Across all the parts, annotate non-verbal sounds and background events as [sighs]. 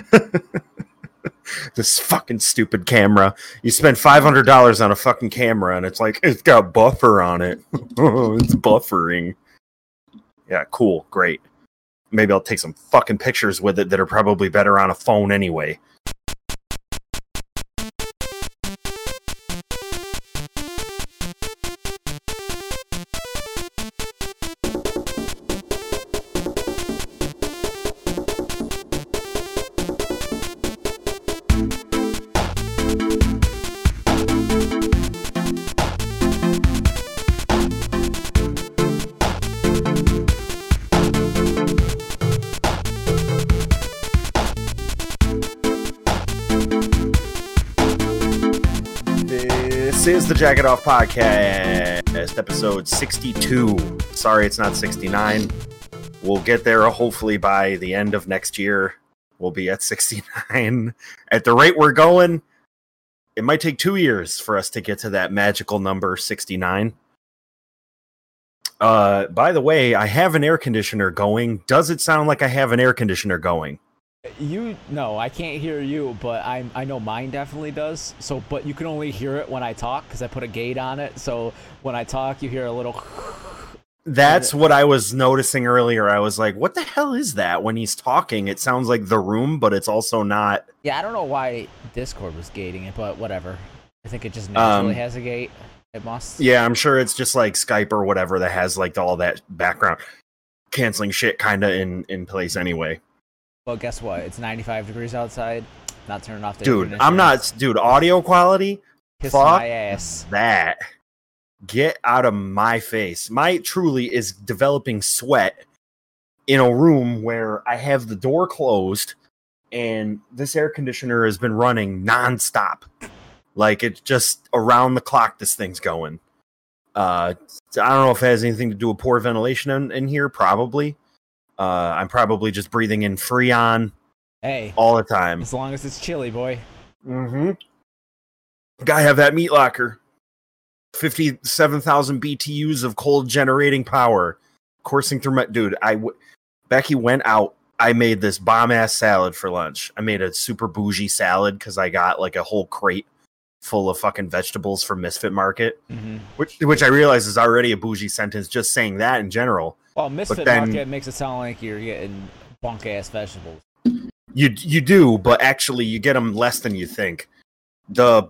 [laughs] this fucking stupid camera. You spend five hundred dollars on a fucking camera, and it's like it's got buffer on it. Oh, [laughs] it's buffering. Yeah, cool, great. Maybe I'll take some fucking pictures with it that are probably better on a phone anyway. Jacket Off Podcast, episode 62. Sorry, it's not 69. We'll get there hopefully by the end of next year. We'll be at 69. At the rate we're going, it might take two years for us to get to that magical number 69. Uh, by the way, I have an air conditioner going. Does it sound like I have an air conditioner going? You no, I can't hear you, but I I know mine definitely does. So, but you can only hear it when I talk because I put a gate on it. So when I talk, you hear a little. [laughs] That's what I was noticing earlier. I was like, what the hell is that when he's talking? It sounds like the room, but it's also not. Yeah, I don't know why Discord was gating it, but whatever. I think it just naturally Um, has a gate. It must. Yeah, I'm sure it's just like Skype or whatever that has like all that background canceling shit kind of in in place anyway. But guess what? It's 95 degrees outside. Not turning off the. Dude, I'm not dude, audio quality Kiss fuck my ass. that. Get out of my face. My truly is developing sweat in a room where I have the door closed and this air conditioner has been running nonstop. Like it's just around the clock this thing's going. Uh I don't know if it has anything to do with poor ventilation in, in here, probably. Uh I'm probably just breathing in freon Hey, all the time. as long as it's chilly, boy. Mm-hmm. Guy have that meat locker. Fifty-seven thousand BTUs of cold generating power coursing through my dude. I w- Becky went out. I made this bomb ass salad for lunch. I made a super bougie salad because I got like a whole crate full of fucking vegetables from Misfit Market, hmm which which I realize is already a bougie sentence just saying that in general. Well, Misfit then- Market makes it sound like you're getting bunk ass vegetables. You you do, but actually you get them less than you think. The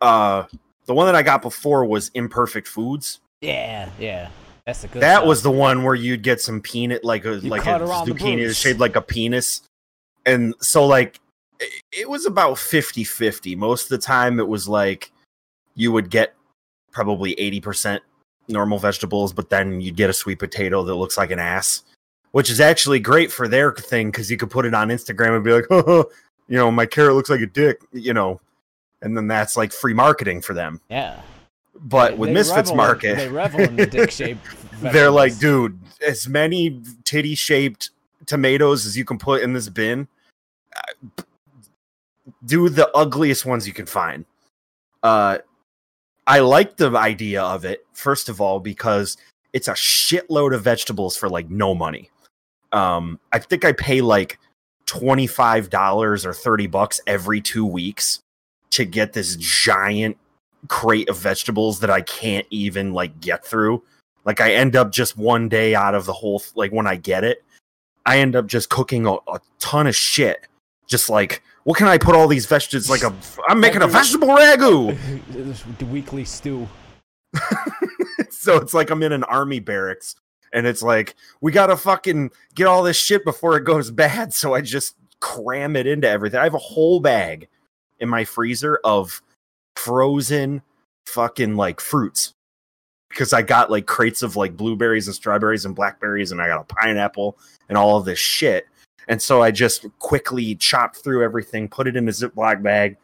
uh the one that I got before was Imperfect Foods. Yeah, yeah. That's the good. that stuff. was the one where you'd get some peanut like a You like a cut around the zucchini shaped like a penis. And so like it, it was about 50-50. Most of the time it was like you would get probably 80% normal vegetables, but then you'd get a sweet potato that looks like an ass, which is actually great for their thing because you could put it on Instagram and be like, [laughs] oh, you know, my carrot looks like a dick, you know, and then that's like free marketing for them. Yeah. But They- with they Misfits revel Market, they revel in the dick [laughs] shape. they're like, dude, as many titty shaped tomatoes as you can put in this bin, uh, do the ugliest ones you can find. Uh, I like the idea of it, first of all, because it's a shitload of vegetables for like no money. Um, I think I pay like $25 or 30 bucks every two weeks to get this giant crate of vegetables that I can't even like get through. Like I end up just one day out of the whole like when I get it, I end up just cooking a, a ton of shit. Just like what can I put all these vegetables like a I'm making a vegetable ragu. [laughs] the weekly stew. [laughs] so it's like I'm in an army barracks and it's like we got to fucking get all this shit before it goes bad so I just cram it into everything. I have a whole bag in my freezer of frozen fucking like fruits because I got like crates of like blueberries and strawberries and blackberries and I got a pineapple and all of this shit. And so I just quickly chopped through everything, put it in a Ziploc bag,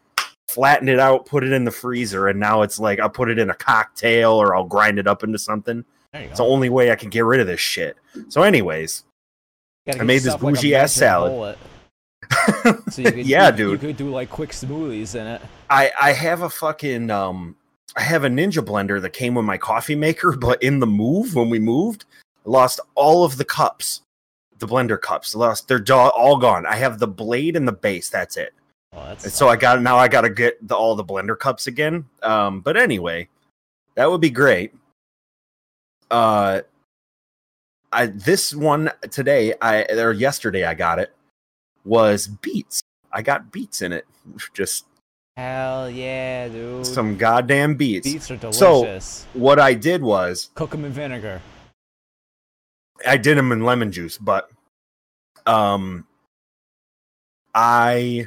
flattened it out, put it in the freezer, and now it's like I'll put it in a cocktail or I'll grind it up into something. There you It's the only way I can get rid of this shit. So, anyways, I made this yourself, like, bougie-ass salad. [laughs] So you could, Yeah, you, dude. You could do like quick smoothies in it. I I have a fucking um I have a ninja blender that came with my coffee maker, [laughs] but in the move when we moved, I lost all of the cups the blender cups. Lost. They're all gone. I have the blade and the base. That's it. Oh, that's so I got now. I got to get the, all the blender cups again. Um, but anyway, that would be great. Uh, I this one today, I or yesterday, I got it was beets. I got beets in it. [laughs] Just hell yeah, dude. some goddamn beets. beets are delicious. So-. What I did was Cook them in vinegar. I did them in lemon juice, but um, I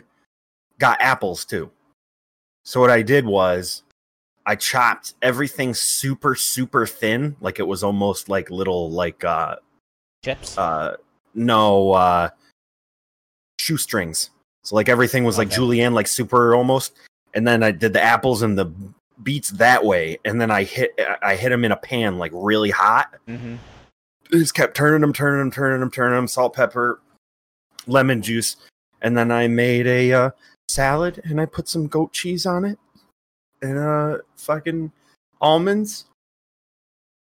got apples too. So what I did was I chopped everything super super thin, like it was almost like little like uh Chips. uh no uh shoestrings. So like everything was like julienne, like super almost. And then I did the apples and the beets that way, and then I hit I hit them in a pan like really hot, mm-hmm. Just kept turning them, turning them, turning them, turning them, salt, pepper, lemon juice, and then I made a uh, salad and I put some goat cheese on it, and uh, fucking almonds,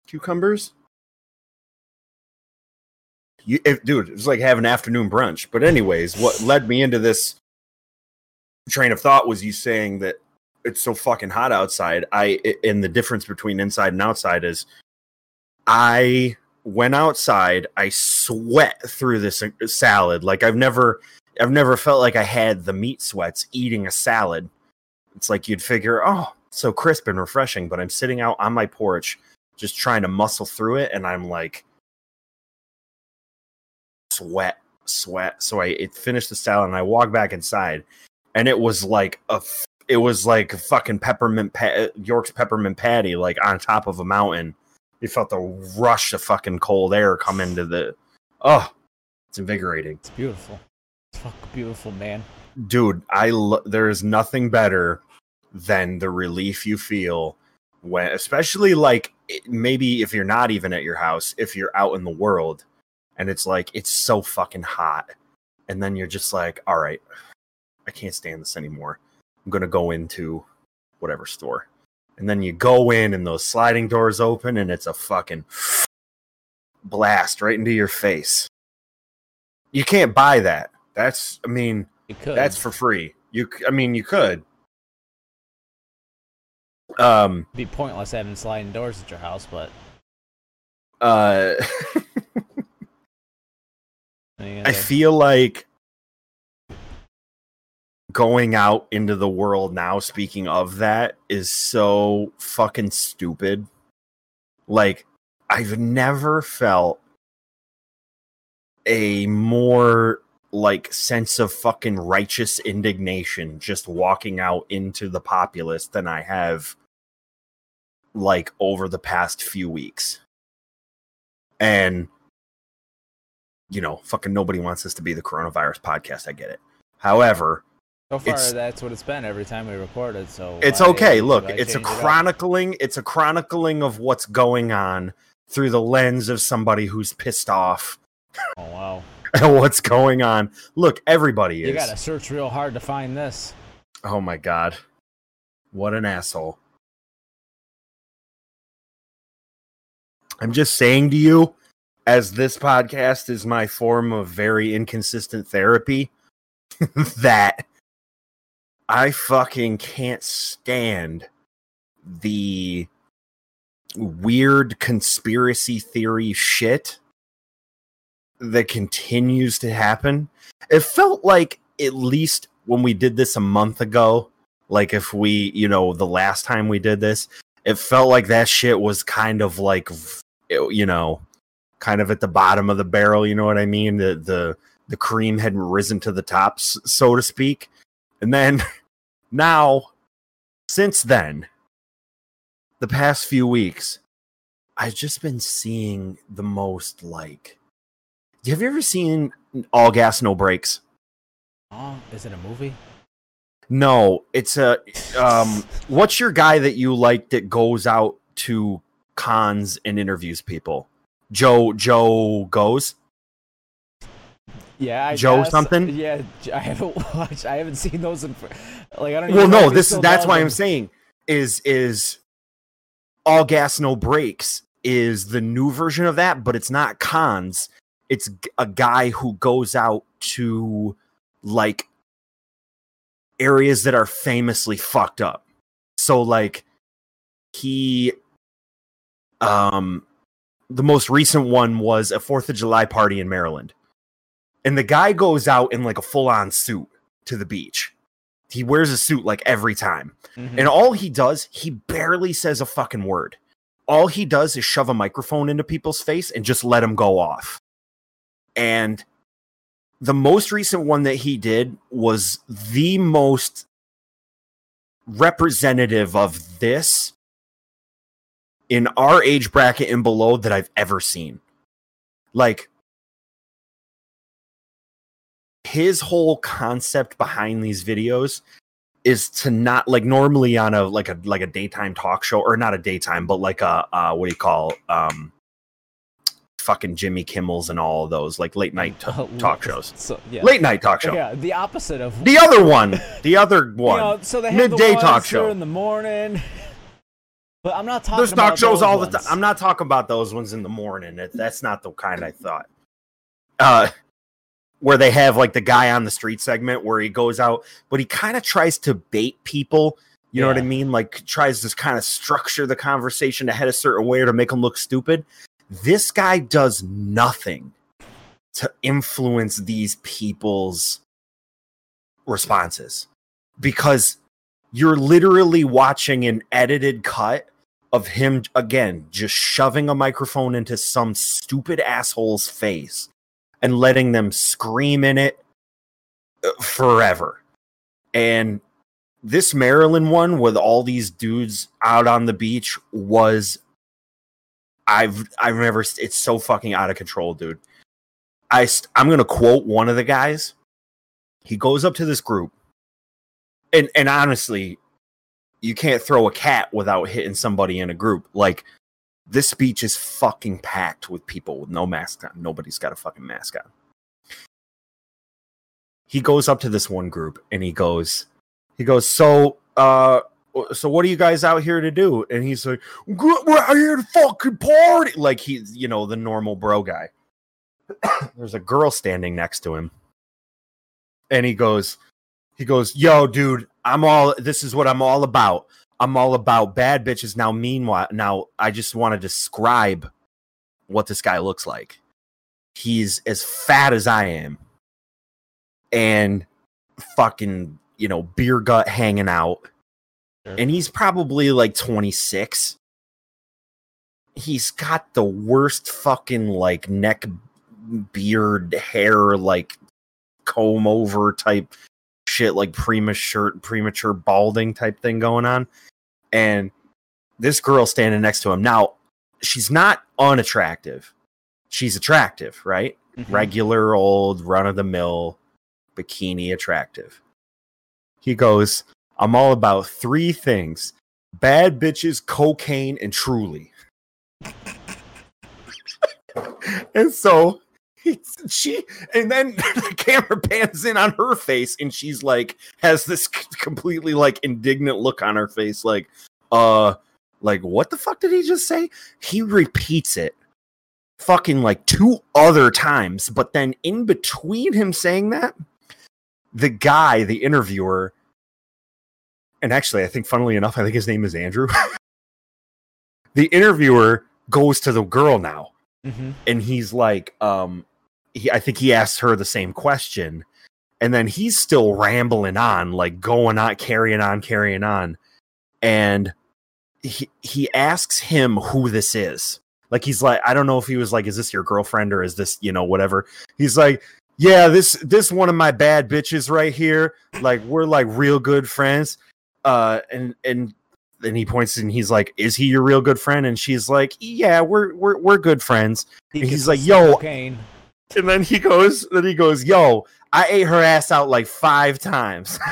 cucumbers. You, if, dude, it was like having afternoon brunch. But anyways, what led me into this train of thought was you saying that it's so fucking hot outside. I and the difference between inside and outside is I went outside, I sweat through this uh, salad. Like I've never I've never felt like I had the meat sweats eating a salad. It's like you'd figure, oh, so crisp and refreshing, but I'm sitting out on my porch just trying to muscle through it and I'm like sweat, sweat. So I it finished the salad and I walked back inside and it was like a it was like fucking peppermint pa- York's peppermint patty like on top of a mountain you felt the rush of fucking cold air come into the oh it's invigorating It's beautiful. It's fucking beautiful, man. dude i lo- there is nothing better than the relief you feel when especially like maybe if you're not even at your house if you're out in the world and it's like it's so fucking hot and then you're just like all right i can't stand this anymore i'm gonna go into whatever store and then you go in and those sliding doors open and it's a fucking blast right into your face you can't buy that that's i mean You could. that's for free. You, I mean, you could. Um. It'd be pointless having sliding doors at your house, but Uh. [laughs] I feel like going out into the world now. Speaking of that, is so fucking stupid. Like, I've never felt a more like sense of fucking righteous indignation just walking out into the populace than I have like over the past few weeks. And you know, fucking nobody wants this to be the coronavirus podcast. I get it. However, so far it's- that's what it's been every time we recorded. So it's okay. Look, it's a change it chronicling. It's a chronicling of what's going on through the lens of somebody who's pissed off Oh wow! [laughs] at what's going on. Look, everybody You is. You gotta search real hard to find this. Oh my god, what an asshole! I'm just saying to you, as this podcast is my form of very inconsistent therapy, [laughs] that I fucking can't stand the weird conspiracy theory shit that continues to happen. It felt like at least when we did this a month ago, like if we, you know, the last time we did this, it felt like that shit was kind of like you know, kind of at the bottom of the barrel, you know what I mean? The the the cream hadn't risen to the tops, so to speak. And then [laughs] now, since then, the past few weeks, I've just been seeing the most like. Have you ever seen All Gas No Brakes? Oh, is it a movie? No, it's a. Um, what's your guy that you like that goes out to cons and interviews people? Joe Joe goes. Yeah, I Joe Goes. something? Yeah, I haven't [laughs] watched. I haven't seen those in. Like I don't. Well, no, this that's why them. I'm saying is is all gas no brakes is the new version of that, but it's not cons. it's a guy who goes out to like areas that are famously fucked up. So like he um the most recent one was a 4th of July party in Maryland. And the guy goes out in like a full-on suit to the beach. He wears a suit like every time. Mhm. And all he does, he barely says a fucking word. All he does is shove a microphone into people's face and just let them go off. And the most recent one that he did was the most representative of this in our age bracket and below that I've ever seen. Like his whole concept behind these videos is to not like normally on a like a like a daytime talk show or not a daytime but like a uh what do you call um fucking Jimmy Kimmel's and all of those like late night t- [laughs] talk shows. So, yeah. late night talk show. Yeah, the opposite of the other one. The [laughs] other You one. know, so they have Midday the ones talk show. in the morning. [laughs] But I'm not talking there's about talk shows all the time I'm not talking about those ones in the morning. That- that's not the kind I thought. Uh where they have like the guy on the street segment where he goes out but he kind of tries to bait people you know what i mean? Like tries to kind of structure the conversation to head a certain way or to make them look stupid. This guy does nothing to influence these people's responses because you're literally watching an edited cut of him again just shoving a microphone into some stupid asshole's face and letting them scream in it uh, forever. And this Maryland one with all these dudes out on the beach was I've I've never it's so fucking out of control, dude. I I'm going to quote one of the guys. He goes up to this group. And and honestly, you can't throw a cat without hitting somebody in a group. Like this beach is fucking packed with people with no mask on. Nobody's got a fucking mask on. He goes up to this one group and he goes, he goes, so uh so what are you guys out here to do? And he's like, we're out here to fucking party. Like he's, you know, the normal bro guy. [coughs] There's a girl standing next to him. And he goes, he goes, yo, dude, I'm all this is what I'm all about. I'm all about bad bitches. Now, meanwhile, now I just want to describe what this guy looks like. He's as fat as I am, and fucking, you know, beer gut hanging out. And he's probably like 26. He's got the worst fucking like neck beard hair, like comb over type shit like premature premature balding type thing going on. And this girl standing next to him. Now she's not unattractive. She's attractive right? Mhm. regular old run of the mill bikini attractive. He goes i'm all about three things bad bitches cocaine and truly. [laughs] And so [laughs] she and then [laughs] the camera pans in on her face and she's like has this completely like indignant look on her face like uh like what the fuck did he just say he repeats it fucking like two other times but then in between him saying that the guy the interviewer and actually i think funnily enough i think his name is andrew [laughs] the interviewer goes to the girl now Mhm. and he's like um he, i think he asked her the same question. And then he's still rambling on like going on carrying on carrying on. And he he asks him who this is. Like he's like i don't know if he was like is this your girlfriend or is this you know whatever. He's like yeah this this one of my bad bitches right here. Like we're like real good friends. Uh and and then he points and he's like is he your real good friend? And she's like yeah we're we're, we're good friends. He And he's like, "Yo." cocaine. And then he goes, then he goes, "Yo, I ate her ass out like five times." [laughs]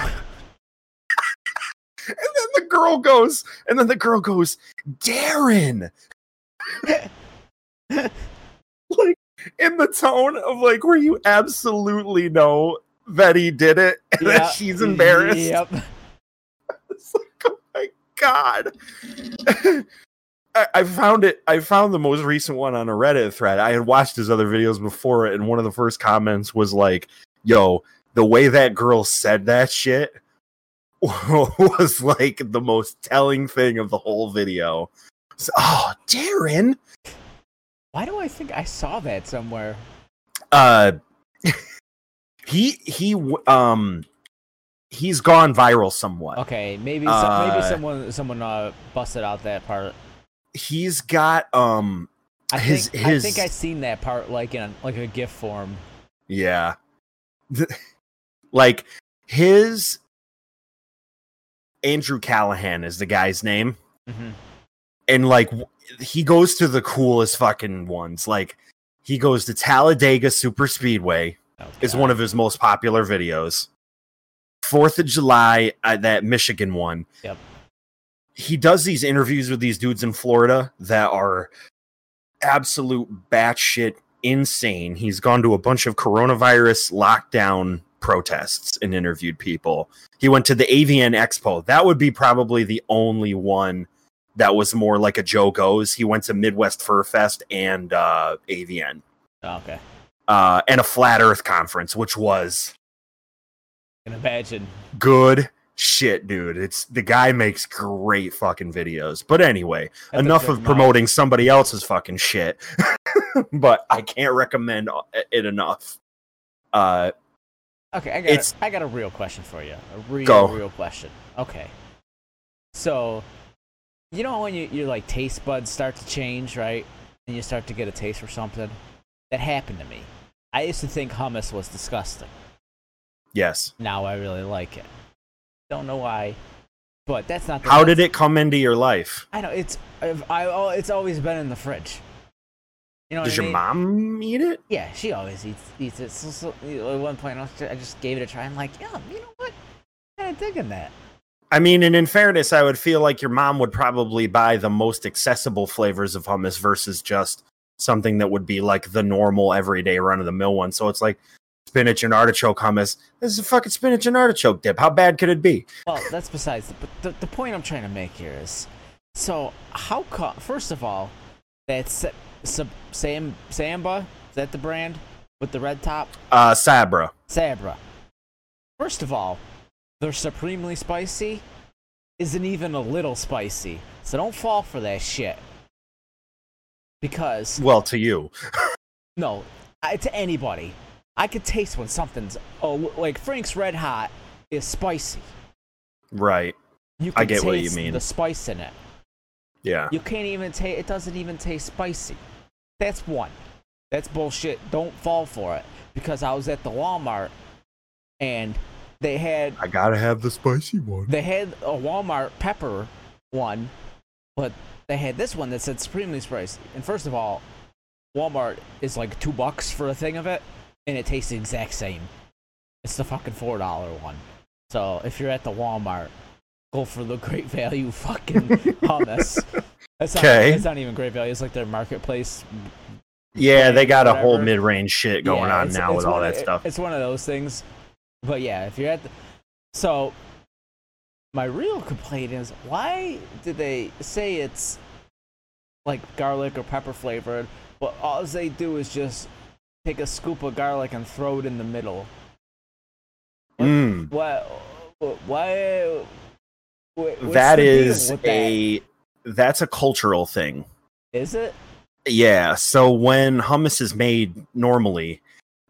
and then the girl goes, and then the girl goes, "Darren." [laughs] like in the tone of like where you absolutely know that he did it and Yeah. that she's embarrassed. Yep. [laughs] It's like, oh my god. I, I found it. I found the most recent one on a Reddit thread. I had watched his other videos before it, and one of the first comments was like, "Yo, the way that girl said that shit [laughs] was like the most telling thing of the whole video." So, oh, Darren. Why do I think I saw that somewhere? Uh, [laughs] he he um he's gone viral somewhat. Okay, maybe some, Uh, maybe someone someone uh, busted out that part. He's got um I his- think I think I seen that part like in like a gift form. Yeah. like his Andrew Callaghan is the guy's name. hmm And like he goes to the coolest fucking ones. Like he goes to Talladega Super Speedway Oh, is one of his most popular videos. Fourth of July, uh, that Michigan one. Yep. He does these interviews with these dudes in Florida that are absolute batshit insane. He's gone to a bunch of coronavirus lockdown protests and interviewed people. He went to the AVN Expo. That would be probably the only one that was more like a Joe Goes. He went to Midwest Fur Fest and uh, AVN Oh, okay, uh, and a flat Earth conference, which was can imagine. good shit, dude. It's the guy makes great fucking videos. But anyway, to enough of promoting somebody else's fucking shit. [laughs] but I can't recommend it enough. Uh, Okay, I got It's- a, I got a real question for you. A real Go. real question. Okay, so you know when you, your like taste buds start to change, right? And you start to get a taste for something. That happened to me. I used to think hummus was disgusting. yes. Now I really like it. Don't know why, but that's not. The, How did it come into your life? I know it's. I've, I oh, it's always been in the fridge. You know Does I your mean? mom eat it? Yeah, she always eats eats it. So, so at one point, I, was I just gave it a try. I'm like, yeah, you know what? I'm kind of digging that. I mean, and in fairness, I would feel like your mom would probably buy the most accessible flavors of hummus versus just something that would be like the normal everyday run of the mill one. So it's like spinach and artichoke hummus. This is a fucking spinach and artichoke dip. How bad could it be? Well, that's besides. The, but the, the point I'm trying to make here is, so how come? First of all, that Sa- Sam Samba is that the brand with the red top? Uh, Sabra. Sabra. First of all, they're supremely spicy. Isn't even a little spicy. So don't fall for that shit. Because Well, to you. no, to anybody, I could taste when something's oh like Frank's Red Hot is spicy. Right. You I get what you mean. The spice in it. Yeah. You can't even taste. It doesn't even taste spicy. That's one. That's bullshit. Don't fall for it. Because I was at the Walmart, and they had I gotta have the spicy one. they had a Walmart pepper one, but they had this one that said supremely spicy. And first of all, Walmart is like two bucks for a thing of it, and it tastes the exact same. It's the fucking four dollar one. So if you're at the Walmart, go for the great value fucking [laughs] hummus. That's not, Okay. It's not even great value. It's like their marketplace. Yeah, they got a whole mid range shit going Yeah, on it's- now it's with all that of- stuff. It's one of those things. But yeah, if you're at the so my real complaint is why did they say it's like garlic or pepper flavored, but all they do is just take a scoop of garlic and throw it in the middle. Mm. Why? Why? what's That the deal is that? a that's a cultural thing. Is it? Yeah. So when hummus is made normally,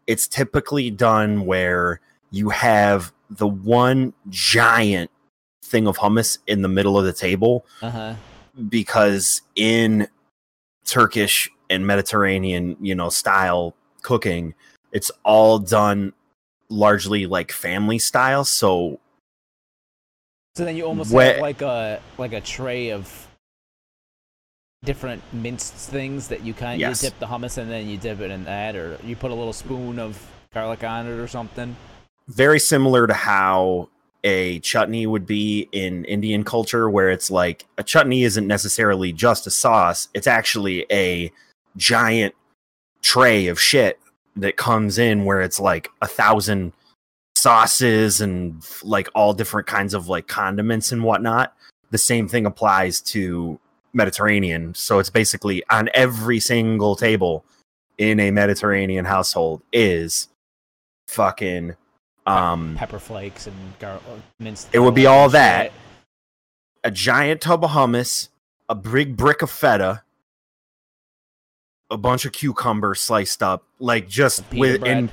it's typically done where you have the one giant thing of hummus in the middle of the table Uh huh. because in Turkish and Mediterranean, you know, style cooking, it's all done largely like family style. So So then you almost Where- have like a like a tray of different minced things that you kind of Yes. you dip the hummus and then you dip it in that, or you put a little spoon of garlic on it or something. very similar to how a chutney would be in Indian culture, where it's like a chutney isn't necessarily just a sauce, it's actually a giant tray of shit that comes in where it's like a thousand sauces and like all different kinds of like condiments and whatnot. The same thing applies to Mediterranean. So it's basically on every single table in a Mediterranean household is fucking um Pepper flakes and gar- minced. It would be all that. shit. a giant tub of hummus, a big brick of feta, a bunch of cucumber sliced up, like just with bread. and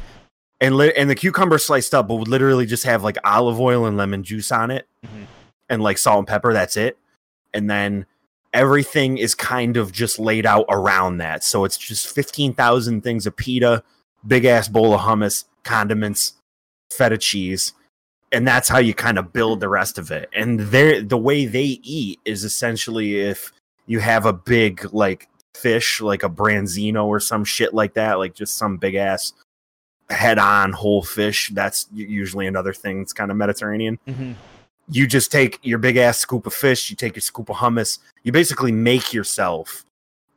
and li- and the cucumber sliced up, but would literally just have like olive oil and lemon juice on it, Mhm. and like salt and pepper. That's it. And then everything is kind of just laid out around that. So it's just fifteen thousand things of pita, big ass bowl of hummus, condiments, feta cheese, and that's how you kind of build the rest of it. And they the way they eat is essentially if you have a big like fish, like a branzino or some shit like that, like just some big ass head on whole fish. That's usually another thing that's kind of Mediterranean. Mhm. You just take your big ass scoop of fish, you take your scoop of hummus, you basically make yourself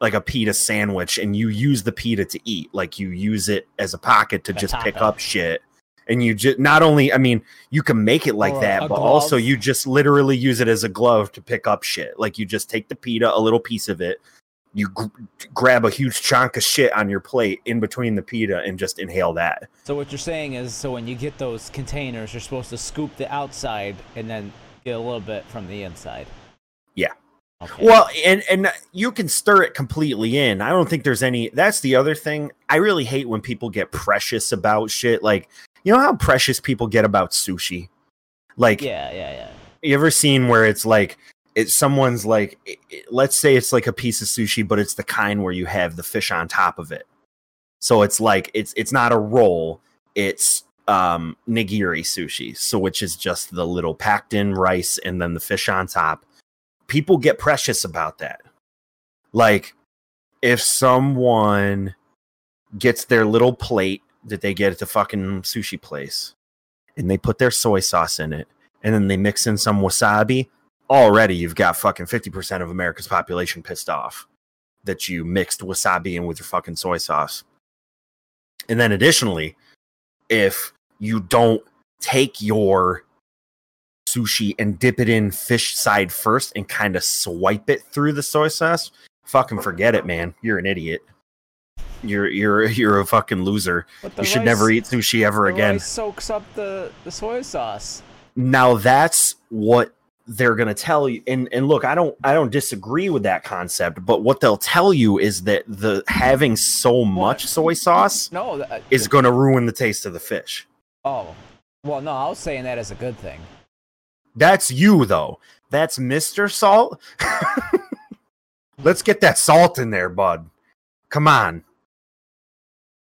like a pita sandwich and you use the pita to eat. Like you use it as a pocket to A just pick up shit. And you just not only, I mean, you can make it like Or that, but also you just literally use it as a glove to pick up shit. Like you just take the pita, a little piece of it, you gr- grab a huge chunk of shit on your plate in between the pita and just inhale that. So what you're saying is, so when you get those containers, you're supposed to scoop the outside and then get a little bit from the inside. Yeah. Okay. Well, and and you can stir it completely in. I don't think there's any. That's the other thing. I really hate when people get precious about shit. Like you know how precious people get about sushi. Like yeah, yeah, yeah. you ever seen where it's like it's someone's like i- i- let's say it's like a piece of sushi but it's the kind where you have the fish on top of it. So it's like it's it's not a roll it's um nigiri sushi. So which is just the little packed in rice and then the fish on top. People get precious about that. Like if someone gets their little plate that they get at the fucking sushi place and they put their soy sauce in it and then they mix in some wasabi, already you've got fucking 50% of America's population pissed off that you mixed wasabi in with your fucking soy sauce. And then additionally, if you don't take your sushi and dip it in fish side first and kind of swipe it through the soy sauce, fucking forget it, man. You're an idiot. You're you're [laughs] you're a fucking loser. You should rice- never eat sushi ever again. soaks up the, the soy sauce. now that's what they're going to tell you and and look i don't i don't disagree with that concept but what they'll tell you is that the having so much soy sauce No, th- uh, is going to ruin the taste of the fish. Oh, well, no, I was saying that as a good thing. that's you though. That's mr salt. [laughs] Let's get that salt in there bud. Come on.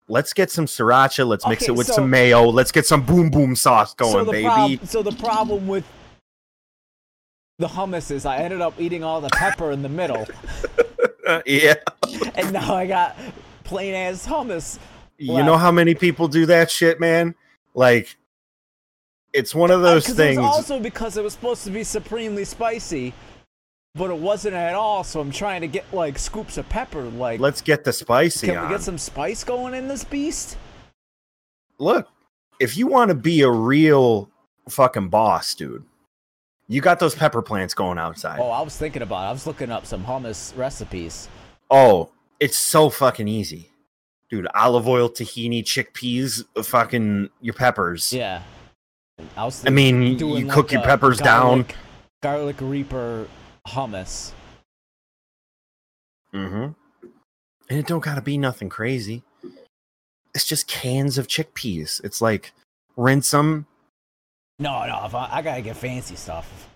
Let's get some sriracha. Let's mix Okay, it with so- some mayo. Let's get some boom boom sauce going so baby. prob- so the problem with the hummus is I ended up eating all the pepper in the middle, [laughs] yeah and now I got plain ass hummus. You know how many people do that shit, man? Like, it's one of those things. Uh, It was also because it was supposed to be supremely spicy, but it wasn't at all. So I'm trying to get like scoops of pepper. Like, Let's get the spicy can on. we get some spice going in this beast? Look, if you want to be a real fucking boss, dude, you got those pepper plants going outside. Oh, I was thinking about. it. I was looking up some hummus recipes. Oh, it's so fucking easy, dude. Olive oil, tahini, chickpeas, fucking your peppers. Yeah. I was. I mean, you doing cook your peppers down. garlic- Garlic Reaper hummus. Mm-hmm. And it don't gotta be nothing crazy. It's just cans of chickpeas. It's like rinse them, No, no. If I, I gotta get fancy stuff,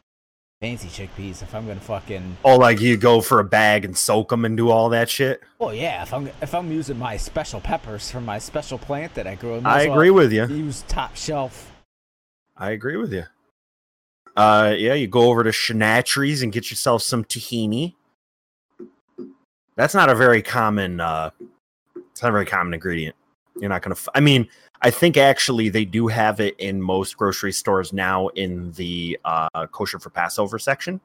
fancy chickpeas. If I'm gonna fucking. Oh, like you go for a bag and soak them and do all that shit. Well, yeah. If I'm if I'm using my special peppers from my special plant that I grew, might I as well agree with you. Use top shelf. I agree with you. Uh, yeah, you go over to Shinatries and get yourself some tahini. That's not a very common. Uh, it's not a very common ingredient. You're not gonna. F- I mean, I think actually they do have it in most grocery stores now in the uh, kosher for Passover section.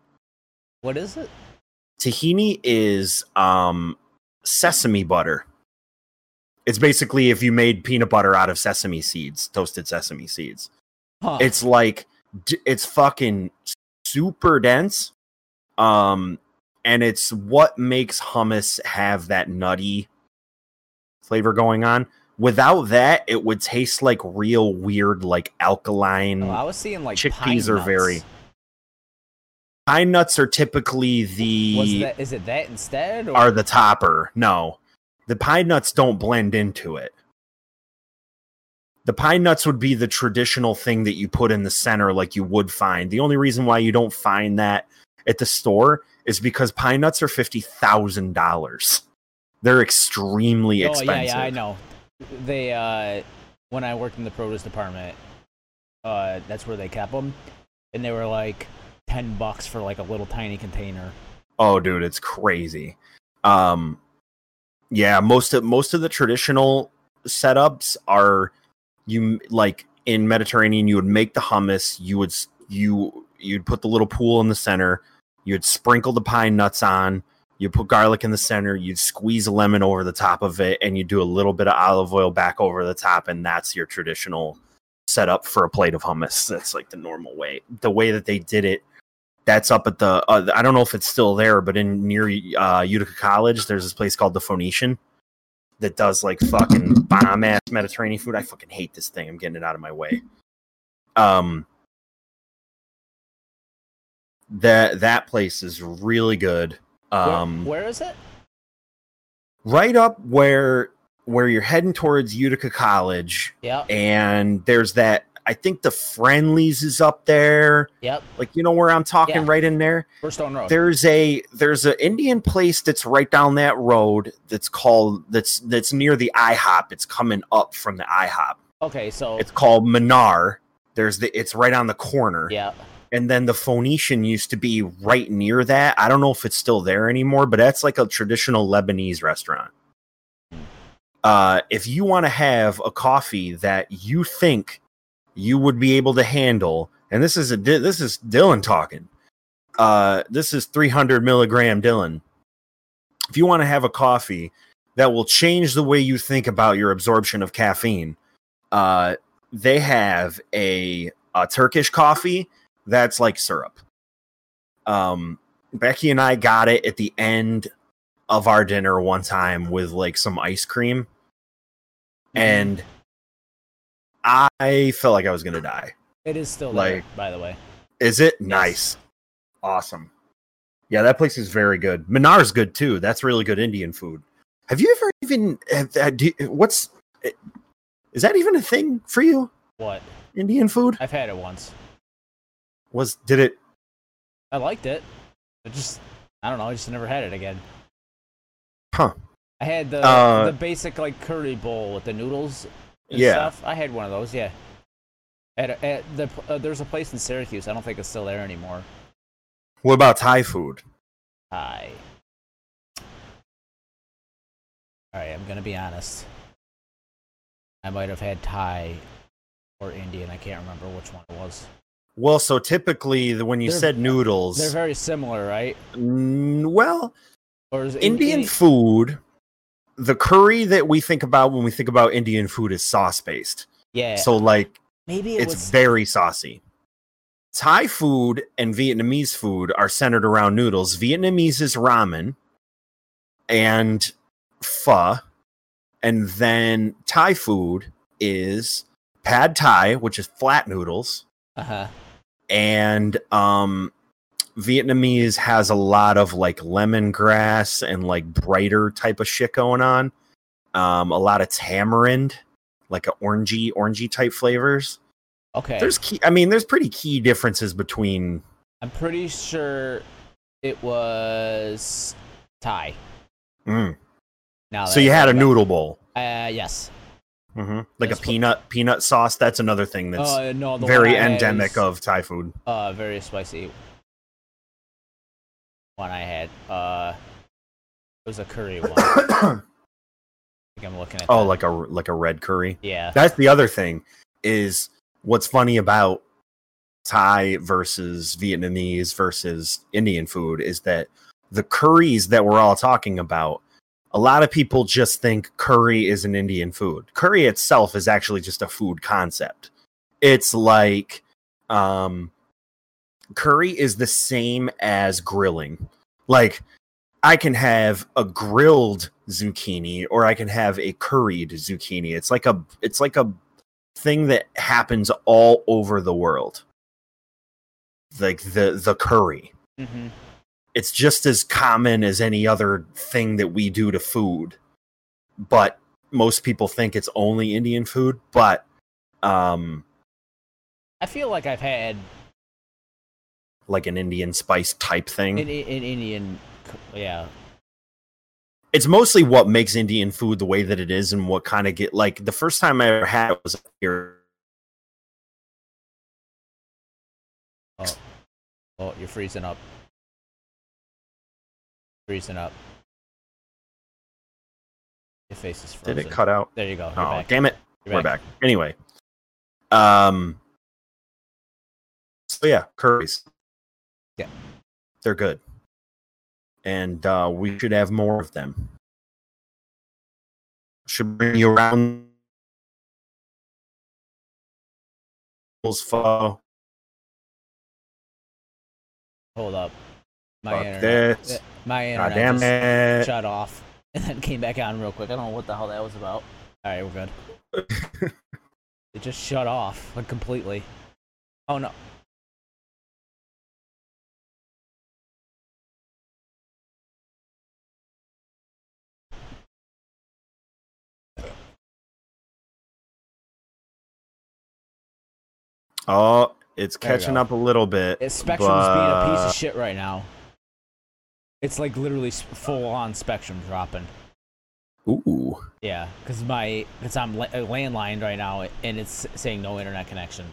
What is it? tahini is um sesame butter it's basically if you made peanut butter out of sesame seeds toasted sesame seeds Huh. it's like it's fucking super dense um and it's what makes hummus have that nutty flavor going on. Without that, it would taste like real weird, like alkaline. Oh, I was seeing like chickpeas are very- Pine nuts are typically Was the that is it that instead? Or? are the topper. No, the pine nuts don't blend into it. The pine nuts would be the traditional thing that you put in the center, like you would find. The only reason why you don't find that at the store is because pine nuts are fifty thousand dollars. They're extremely oh expensive. yeah, yeah, I know. They uh, when I worked in the produce department, uh, that's where they kept them, and they were like ten bucks for like a little tiny container. Oh, dude, it's crazy. Um, yeah, most of most of the traditional setups are you like in Mediterranean. You would make the hummus. You would you you'd put the little pool in the center. You'd sprinkle the pine nuts on. You put garlic in the center. You'd squeeze a lemon over the top of it, and you do a little bit of olive oil back over the top, and that's your traditional setup for a plate of hummus. [laughs] That's like the normal way. The way that they did it that's up at the uh, i don't know if it's still there but in near uh, utica college there's this place called the phoenician that does like fucking bomb ass mediterranean food i fucking hate this thing i'm getting it out of my way um that that place is really good um where is it? right up where where you're heading towards utica college Yeah. and there's that i think the friendlies is up there yep. like you know where i'm talking Yeah. right in there Burrstone Road. there's a there's an Indian place that's right down that road that's called that's that's near the IHOP. It's coming up from the IHOP. okay, so It's called Minar. There's the it's right on the corner. yeah, And then the Phoenician used to be right near that. I don't know if it's still there anymore, but that's like a traditional Lebanese restaurant. Uh, if you want to have a coffee that you think you would be able to handle, and this is a this is Dylan talking. Uh, this is 300 milligram Dylan. If you want to have a coffee that will change the way you think about your absorption of caffeine, uh, they have a, a Turkish coffee that's like syrup. Um, Becky and I got it at the end of our dinner one time with like some ice cream, Mhm. and I felt like I was gonna die. it is still there. like- by the way, Is it nice? Awesome. Yeah, that place is very good. Minar's good too. That's really good Indian food. Have you ever even? have- uh, do- What's? Is that even a thing for you? what? Indian food I've had it once. Was? Did it? I liked it. I just, I don't know. I just never had it again. Huh. I had the Uh, the basic like curry bowl with the noodles and Yeah. stuff. I had one of those. Yeah. At, at the uh, there's a place in Syracuse. I don't think it's still there anymore. What about Thai food? Thai. All right, I'm gonna be honest. I might have had Thai or Indian. I can't remember which one it was. Well, so typically the, when you They're- said noodles, They're very similar, right? well, Or Indian food, the curry that we think about when we think about Indian food is sauce based. Yeah. So like maybe it it's was. very saucy. Thai food and Vietnamese food are centered around noodles. Vietnamese is ramen and pho, and then Thai food is pad Thai, which is flat noodles, Uh huh. And um, Vietnamese has a lot of like lemongrass and like brighter type of shit going on. Um, a lot of tamarind, like a orangey, orangey type flavors Okay. there's key i mean there's pretty key differences between I'm pretty sure it was Thai. Mm. Now so you had a noodle bowl Uh, yes. Hmm like That's a peanut peanut sauce that's another thing that's Uh, no, very one I had endemic is, of thai food uh very spicy. One I had uh it was a curry one. [coughs] I think I'm looking at. oh that. like a like a red curry yeah. that's the other thing is what's funny about thai versus vietnamese versus indian food is that the curries that we're all talking about a lot of people just think curry is an indian food curry itself is actually just a food concept it's like um curry is the same as grilling Like I can have a grilled zucchini or I can have a curried zucchini. It's like a it's like a thing that happens all over the world. Like the the curry. Mm-hmm. It's just as common as any other thing that we do to food. But most people think it's only Indian food, but um I feel like I've had like an Indian spice type thing. an, an Indian, yeah. it's mostly what makes Indian food the way that it is and what kind of get like the first time I ever had it was here. Oh, you're freezing up. Freezing up. Your face is frozen. Did it cut out? There you go. Oh, back. damn it. You're We're back. Anyway. Um so yeah, curries. Yeah. They're good. And uh we should have more of them. Should bring you around. Hold up. My Fuck internet. this. Uh, my God internet damn it. shut off [laughs] and then came back on real quick. I don't know what the hell that was about. All right, we're good. [laughs] It just shut off like completely. Oh no. Oh, it's catching up a little bit. It, Spectrum's being a piece of shit right now. It's like literally full on Spectrum dropping. Ooh. Yeah, because my because I'm la- uh, landlined right now and it's saying no internet connection.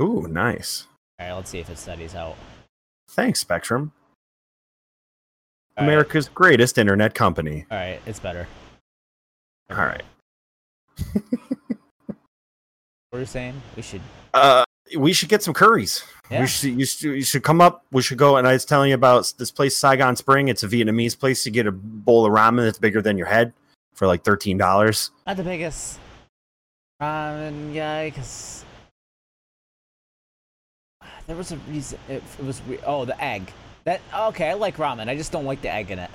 Ooh, nice. All right, let's see if it studies out. Thanks, Spectrum. All right, America's greatest internet company. all right, it's better. All right. What are you saying? We should. Uh, we should get some curries. Yeah. We should you, should you should come up. We should go. And I was telling you about this place, Saigon Spring. It's a Vietnamese place. You get a bowl of ramen that's bigger than your head for like thirteen dollars. Not the biggest ramen guy, because there was a reason. It, it was re- oh the egg. That okay. I like ramen. I just don't like the egg in it.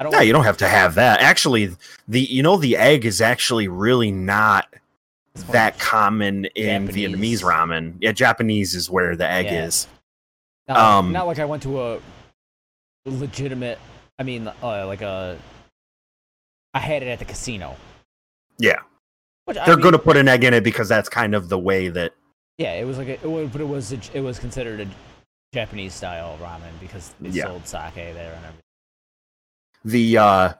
I don't. Yeah, like, you don't have to have that. Actually, the you know the egg is actually really not that common in Japanese. Vietnamese ramen. Yeah, Japanese is where the egg Yeah. is. Not, like- um, not like I went to a legitimate. I mean, uh, like a. I had it at the casino. Yeah, Which they're mean, going to put an egg in it because that's kind of the way that. Yeah, it was like a, it was, but it was a, it was considered a Japanese style ramen because they Yeah. sold sake there and everything. the uh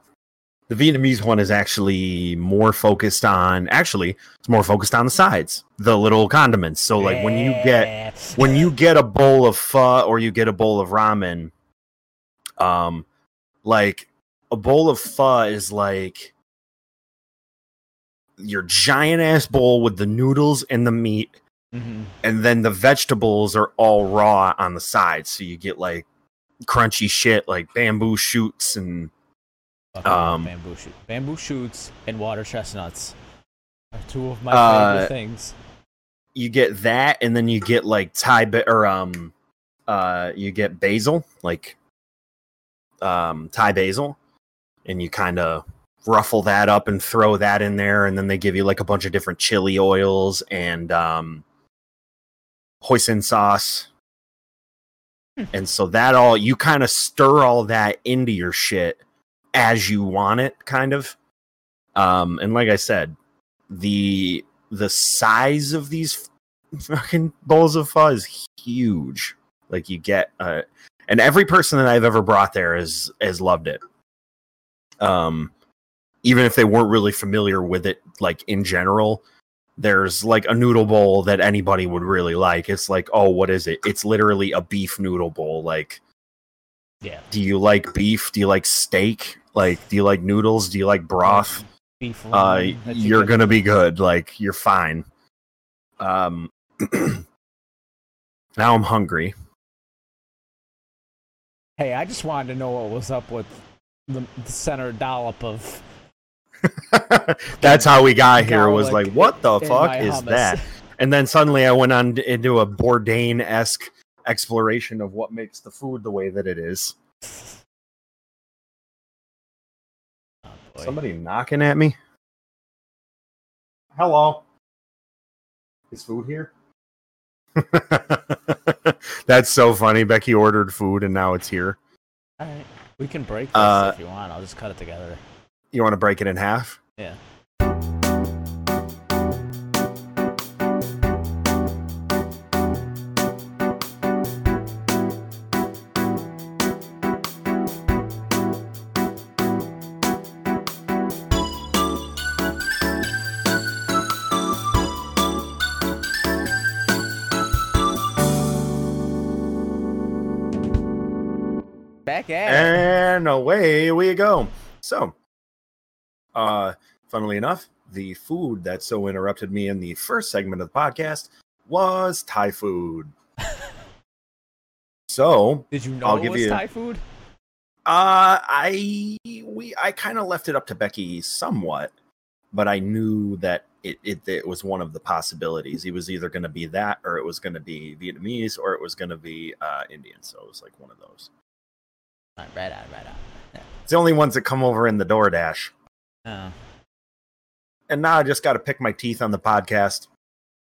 the Vietnamese one is actually more focused on actually it's more focused on the sides, the little condiments. So like when you get when you get a bowl of pho or you get a bowl of ramen, um like a bowl of pho is like your giant ass bowl with the noodles and the meat Mhm. and then the vegetables are all raw on the sides. so you get like crunchy shit like bamboo shoots and Um, bamboo shoot, bamboo shoots, and water chestnuts are two of my Uh, favorite things. you get that and then you get like thai ba- or um uh you get basil like um thai basil and you kind of ruffle that up and throw that in there and then they give you like a bunch of different chili oils and um hoisin sauce Hmm. and so that all you kind of stir all that into your shit as you want it kind of um and like i said the the size of these [laughs] fucking bowls of pho is huge. Like you get, uh, and every person that I've ever brought there has has loved it. Um, even if they weren't really familiar with it, like in general, there's like a noodle bowl that anybody would really like. It's like, oh, what is it? It's literally a beef noodle bowl. Like, Yeah, do you like beef? Do you like steak? Like, do you like noodles? Do you like broth? beef. uh you you're gonna be good like you're fine um [clears throat] now i'm hungry Hey, I just wanted to know what was up with the, the center dollop of. [laughs] that's how we got here was like what the fuck is hummus. that and then suddenly i went on into a bourdain-esque exploration of what makes the food the way that it is boy. Somebody knocking at me. Hello. Is food here? [laughs] That's so funny. Becky ordered food and now it's here. All right, we can break this Uh, if you want. I'll just cut it together. You want to break it in half? Yeah. Back at. And away we go. So, uh, funnily enough, the food that so interrupted me in the first segment of the podcast was Thai food. so, Did you know I'll it give was you- Thai food? uh, I we I kind of left it up to Becky somewhat, but I knew that it, it it was one of the possibilities. It was either going to be that, or it was going to be Vietnamese, or it was going to be uh, Indian. So it was like one of those. Right, right on, right on. It's the only ones that come over in the DoorDash. Oh, and now I just got to pick my teeth on the podcast.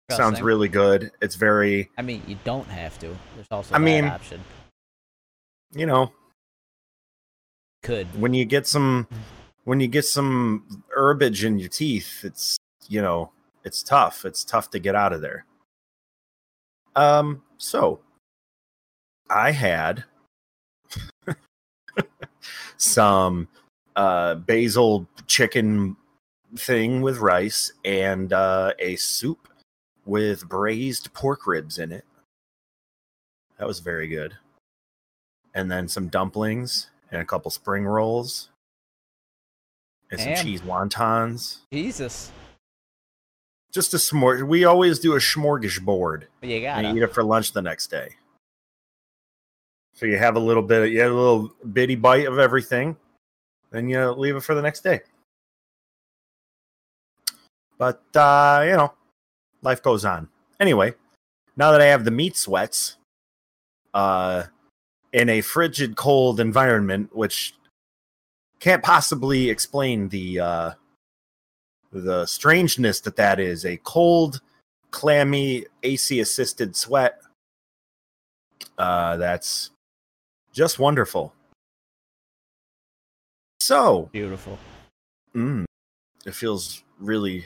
Sounds disgusting. really good. It's very, I mean, you don't have to. There's also I mean- option. you know, Could. when you get some, when you get some herbage in your teeth, it's you know, it's tough. It's tough to get out of there. Um, so I had [laughs] some uh basil chicken thing with rice and uh a soup with braised pork ribs in it. That was very good. And then some dumplings and a couple spring rolls and some cheese wontons. Jesus. Just a smorg. We always do a smorgasbord You and gotta. eat it for lunch the next day. So you have a little bit, you have a little bitty bite of everything, then you leave it for the next day. But uh, you know, life goes on. Anyway, now that I have the meat sweats, uh, in a frigid, cold environment, which can't possibly explain the uh, the strangeness that that is, a cold, clammy, AC assisted sweat. Uh, that's just wonderful. So, Beautiful. mm, it feels really,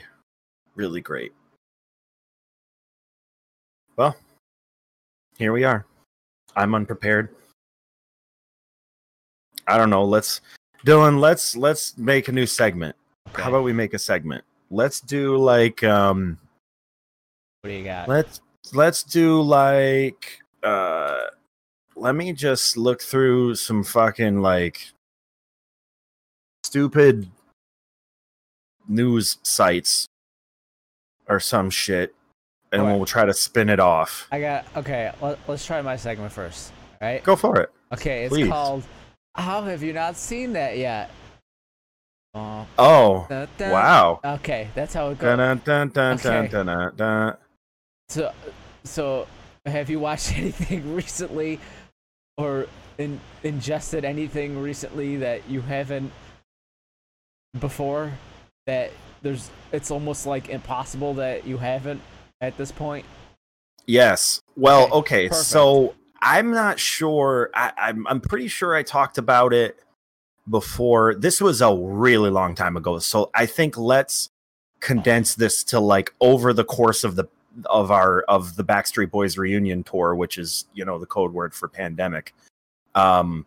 really great. Well, here we are. I'm unprepared. I don't know. Let's, Dylan. Let's let's make a new segment. Okay. How about we make a segment? Let's do like um what do you got? let's let's do like uh let me just look through some fucking like stupid news sites or some shit and Alright. we'll try to spin it off. I got. Okay, let, let's try my segment first. All right. Go for it. Okay, it's Please. called. How have you not seen that yet? Oh. Oh. dun, dun. Wow. Okay, that's how it goes. Dun, Okay. So, so have you watched [laughs] anything recently, or in, ingested anything recently that you haven't before? That there's, it's almost like impossible that you haven't at this point. Yes. Well, Okay, okay. So I'm not sure. I, I'm I'm pretty sure I talked about it before. This was a really long time ago. So I think let's condense this to like over the course of the of our of the Backstreet Boys reunion tour, which is you know the code word for pandemic. Um,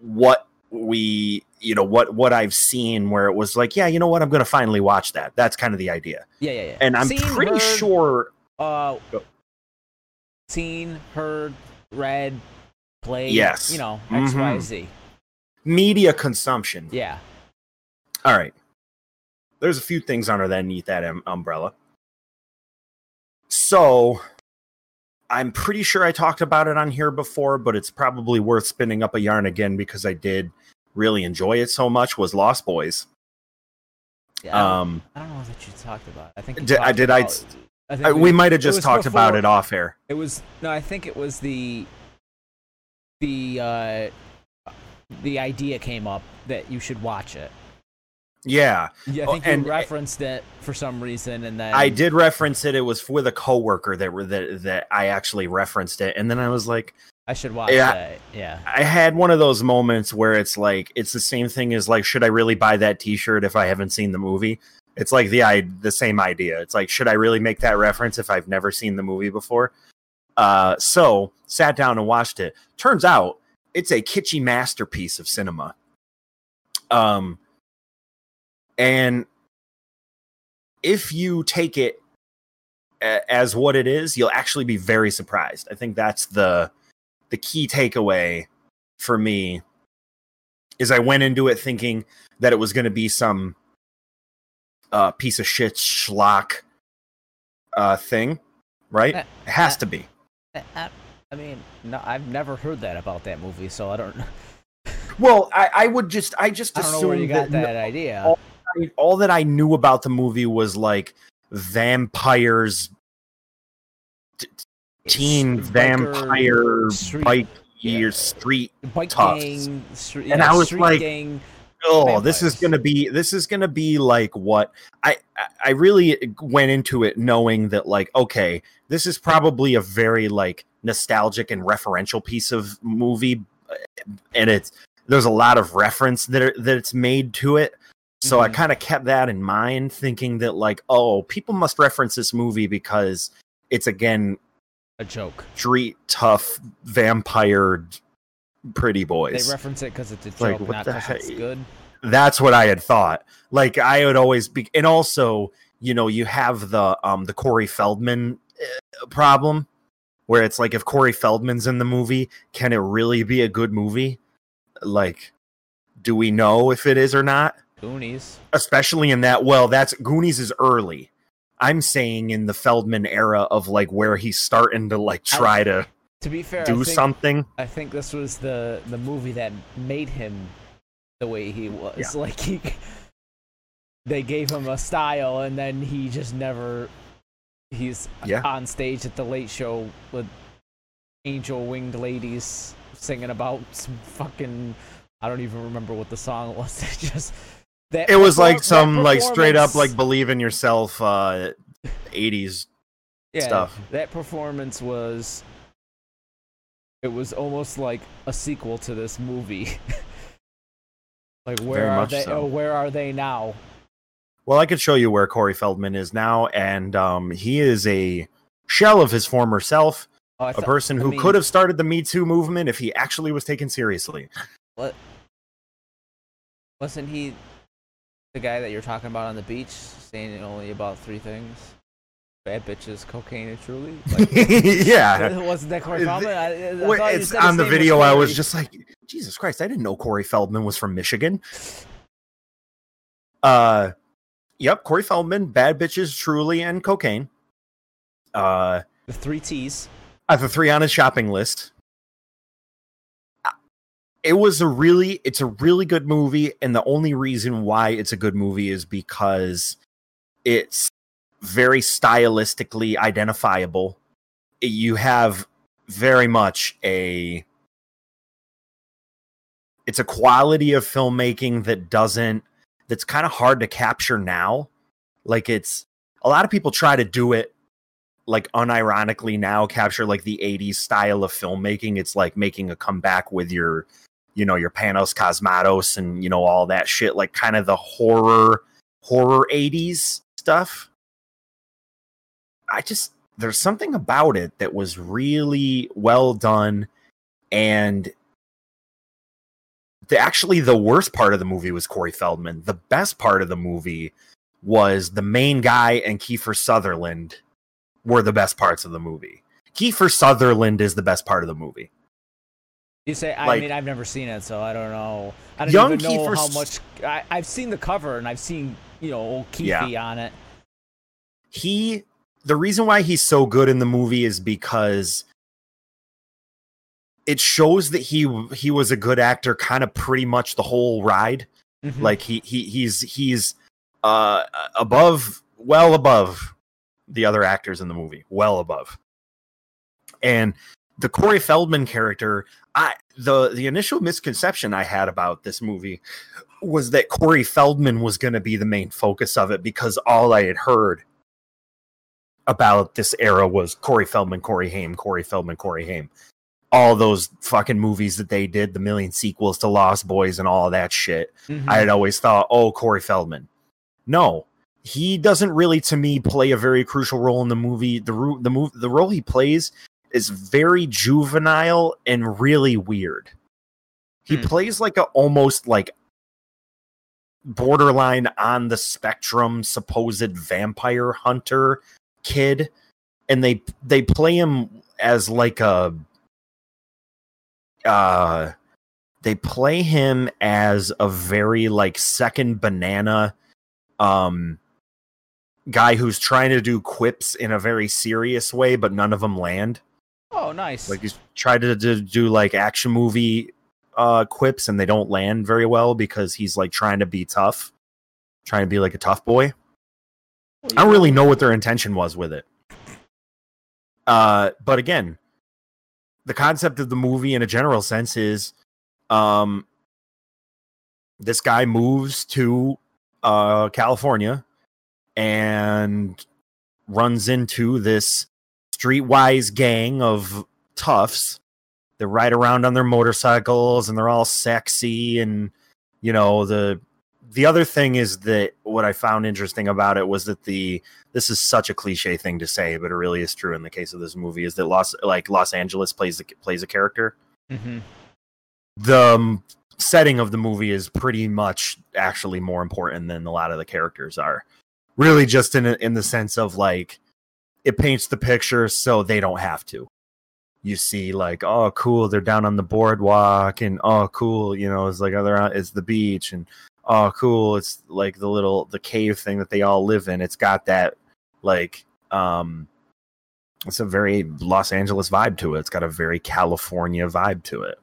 what we you know what what I've seen where it was like, yeah, you know what, I'm going to finally watch that. That's kind of the idea, Yeah, yeah, yeah. and I'm Seen, pretty heard, sure. Uh, Go. seen, heard, read, played. Yes. You know, X, Y, Mhm. Z. Media consumption. Yeah. All right. There's a few things under that underneath that um, umbrella. So, I'm pretty sure I talked about it on here before, but it's probably worth spinning up a yarn again because I did really enjoy it so much. Was Lost Boys? yeah I, don't, Um, I don't know that you talked about. I think Did- I did I- about- I think I, we might have just talked about it off air. It was no, I think it was the the uh the idea came up that you should watch it. Yeah, Yeah, I Oh, think and- you referenced it for some reason, and then I did reference it. It was with a coworker that were that that I actually referenced it, and then I was like, I should watch Yeah. that. Yeah, I had one of those moments where it's like it's the same thing as like, should I really buy that T-shirt if I haven't seen the movie? It's like the I the same idea. It's like, should I really make that reference if I've never seen the movie before? Uh, so sat down and watched it. Turns out it's a kitschy masterpiece of cinema. Um, and if you take it a- as what it is, you'll actually be very surprised. I think that's the the key takeaway for me is I went into it thinking that it was going to be some uh, piece of shit schlock uh, thing, right? Eh, It has eh. to be. I, I- I mean, no, I've never heard that about that movie, so I don't. [laughs] Well, I, I would just, I just I don't know where you got that, that idea. all- I- all that I knew about the movie was like vampires, t- teen vampire street- bike yeah. street bike gang, street, And yeah, I was like, gang. oh this is gonna be this is gonna be like what I, I i really went into it knowing that like okay this is probably a very like nostalgic and referential piece of movie and it's there's a lot of reference that are, that it's made to it so i Mhm. kind of kept that in mind thinking that like oh people must reference this movie because it's again a joke. street tough vampire pretty boys. They reference it because it's a joke, like, what not because it's good. that's what I had thought. Like I would always be, and also, you know, you have the um the Corey Feldman uh, problem, where it's like if Corey Feldman's in the movie, can it really be a good movie? Like, do we know if it is or not? Goonies. Especially in that. Well, that's Goonies is early. I'm saying in the Feldman era of like where he's starting to like I- try to To be fair, I do think, something. I think this was the the movie that made him the way he was. Yeah. Like he, they gave him a style, and then he just never. He's Yeah. on stage at the Late Show with angel winged ladies singing about some fucking. I don't even remember what the song was. [laughs] It just that It was like perform- some like straight up like believe in yourself uh 80s yeah, stuff. That performance was it was almost like a sequel to this movie. [laughs] like where Very are they so. oh, where are they now? Well, I could show you where Corey Feldman is now, and um, he is a shell of his former self, Oh, I a thought- person I who mean, could have started the Me Too movement if he actually was taken seriously. What? Wasn't he the guy that you're talking about on the beach saying only about three things? Bad bitches, cocaine, and truly. [laughs] Like, yeah. [laughs] wasn't that Corey It- Feldman? I, I Well, it's on the video. I was just like, Jesus Christ! I didn't know Corey Feldman was from Michigan. Uh, yep, Corey Feldman, bad bitches, truly, and cocaine. Uh, the three T's. I have the three on his shopping list. It was a really, it's a really good movie, and the only reason why it's a good movie is because it's very stylistically identifiable. You have very much a, it's a quality of filmmaking that doesn't, that's kind of hard to capture now. Like it's a lot of people try to do it like unironically now capture like the 80s style of filmmaking it's like making a comeback with your you know your panos cosmatos and you know all that shit like kind of the horror horror 80s stuff i just there's something about it that was really well done and the actually the worst part of the movie was Corey Feldman. The best part of the movie was the main guy and Kiefer Sutherland were the best parts of the movie. Kiefer Sutherland is the best part of the movie. You say, I Like- mean, I've never seen it, so I don't know. I don't Young even know Kiefer how much. I, I've seen the cover and I've seen, you know, old Keefy on it. He the reason why he's so good in the movie is because it shows that he he was a good actor kind of pretty much the whole ride. Mhm. Like he he he's he's uh above well above the other actors in the movie, well above. And the Corey Feldman character, I the the initial misconception I had about this movie was that Corey Feldman was going to be the main focus of it because all I had heard about this era was Corey Feldman, Corey Haim, Corey Feldman, Corey Haim. All those fucking movies that they did, the million sequels to Lost Boys and all that shit. Mhm. I had always thought, oh, Corey Feldman. No, he doesn't really, to me, play a very crucial role in the movie. The the move the role he plays is very juvenile and really weird. He Hmm. plays like a almost like borderline on the spectrum supposed vampire hunter kid and they they play him as like a uh they play him as a very like second banana um guy who's trying to do quips in a very serious way but none of them land Oh, nice. like he's tried to, to do like action movie uh quips and they don't land very well because he's like trying to be tough trying to be like a tough boy Well, I don't really know what their intention was with it. Uh, but again, the concept of the movie in a general sense is um this guy moves to uh California and runs into this streetwise gang of toughs that ride around on their motorcycles and they're all sexy and you know the the other thing is that what I found interesting about it was that the this is such a cliche thing to say, but it really is true in the case of this movie is that Los like Los Angeles plays the, plays a character. Mm-hmm. The um, setting of the movie is pretty much actually more important than a lot of the characters are. Really, just in a, in the sense of like it paints the picture so they don't have to. You see, like, oh, cool, they're down on the boardwalk, and oh, cool, you know, it's like oh, they're on, it's the beach, and oh cool it's like the little the cave thing that they all live in. It's got that like um it's a very los angeles vibe to it. It's got a very california vibe to it.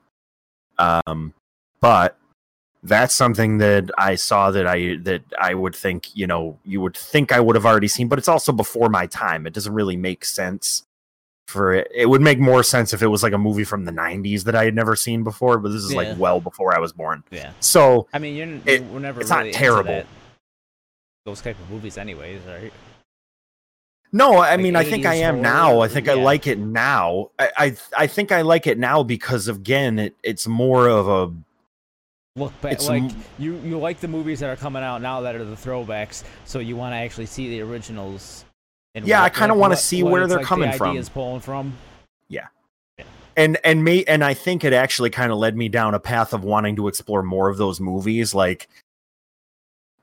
Um but that's something that i saw that i that i would think you know you would think i would have already seen but it's also before my time it doesn't really make sense for it it would make more sense if it was like a movie from the 90s that i had never seen before but this is Yeah. like well before i was born Yeah. so I mean, you're, you It- were never it's not really into terrible. that- those type of movies, anyways, right? No, I Like mean, I think I am horror, now. I think I like it now. I, I, I think I like it now because again, it, it's more of a Look back, It's like m- you you like the movies that are coming out now that are the throwbacks, so you want to actually see the originals. And Yeah, I kinda wanna see what where it's, they're like, coming the from. Ideas pulling from. and and me and I think it actually kind of led me down a path of wanting to explore more of those movies, like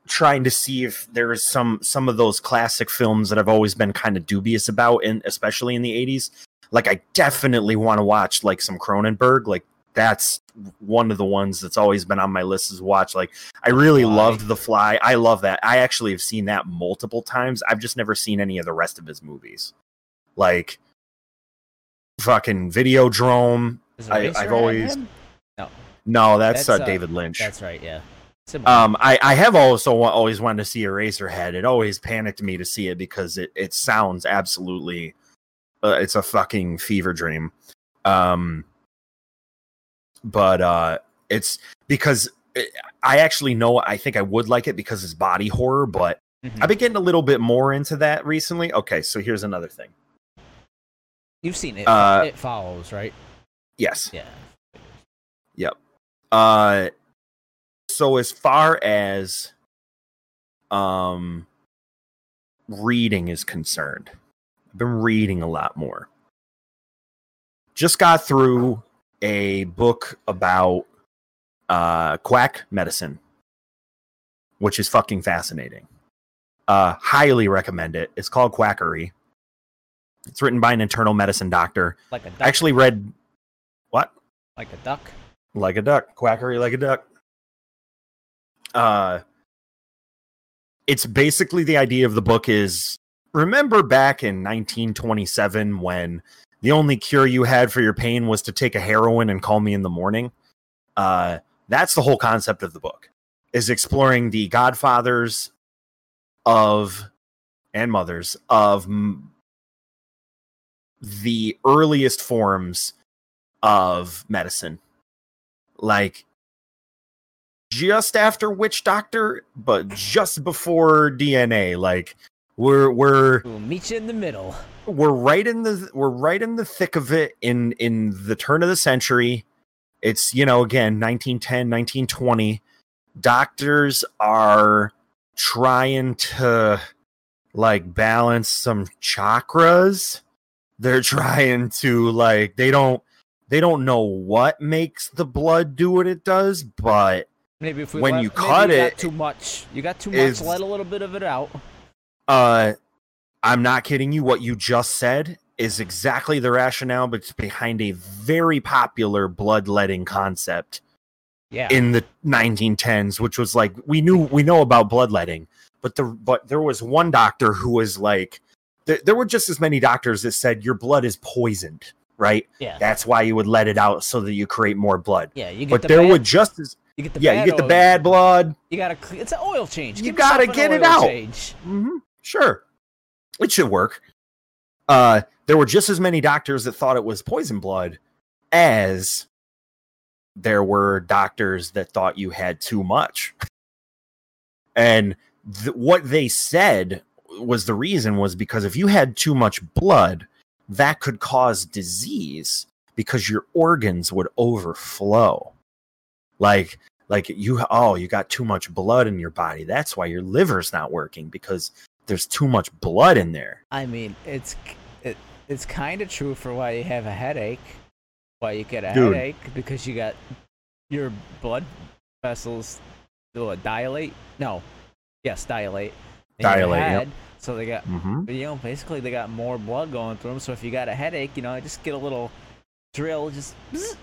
trying to see if there is some some of those classic films that I've always been kind of dubious about, and especially in the '80s. Like, I definitely want to watch like some Cronenberg. Like, that's one of the ones that's always been on my list as watch. Like, I really Fly. loved The Fly. I love that. I actually have seen that multiple times. I've just never seen any of the rest of his movies. Like, fucking Videodrome. Is I- I've always- him? No, that's, That's, uh, uh, David Lynch. That's right. Yeah. Um, I, I have also always wanted to see Eraserhead. It always panicked me to see it because it, it sounds absolutely, uh, it's a fucking fever dream. Um, but uh, it's because it, I actually know I think I would like it because it's body horror, but Mhm. I've been getting a little bit more into that recently. Okay, so here's another thing. You've seen it. uh, it follows, right? Yes. Yeah. Yep. Uh so as far as um reading is concerned, I've been reading a lot more. Just got through a book about uh quack medicine, which is fucking fascinating. Uh highly recommend it. It's called Quackery. It's written by an internal medicine doctor. Like a duck. I actually read what? like a duck. like a duck quackery like a duck uh it's basically the idea of the book is remember back in 1927 when the only cure you had for your pain was to take a heroin and call me in the morning uh that's the whole concept of the book is exploring the godfathers of and mothers of m- the earliest forms of medicine. Like just after Witch Doctor, but just before DNA. Like we're we're We'll meet you in the middle. We're right in the we're right in the thick of it in in the turn of the century it's you know again 1910 1920 doctors are trying to like balance some chakras they're [laughs] trying to like they don't they don't know what makes the blood do what it does but Maybe if we When let- you cut you it, too much. You got too much. Let a little bit of it out. uh i'm not kidding you what you just said is exactly the rationale but it's behind a very popular bloodletting concept Yeah. in the 1910s which was like we knew we know about bloodletting but the but there was one doctor who was like th- there were just as many doctors that said your blood is poisoned right yeah. that's why you would let it out so that you create more blood yeah. You get but the there bad, would just as you get the yeah you get the bad blood You gotta. It's an oil change. You Give yourself gotta get it out. Change. hmm Sure, it should work. Uh, there were just as many doctors that thought it was poison blood as there were doctors that thought you had too much. And th- what they said was the reason was because if you had too much blood, that could cause disease because your organs would overflow. Like like you oh you got too much blood in your body that's why your liver's not working because there's too much blood in there I mean, it's it, it's kind of true for why you have a headache. Why you get a Dude. headache because you got your blood vessels dilate. No, yes, dilate. Dilate, yep. So they got mm-hmm. you know basically they got more blood going through them. So if you got a headache, you know, just get a little drill, just bzz,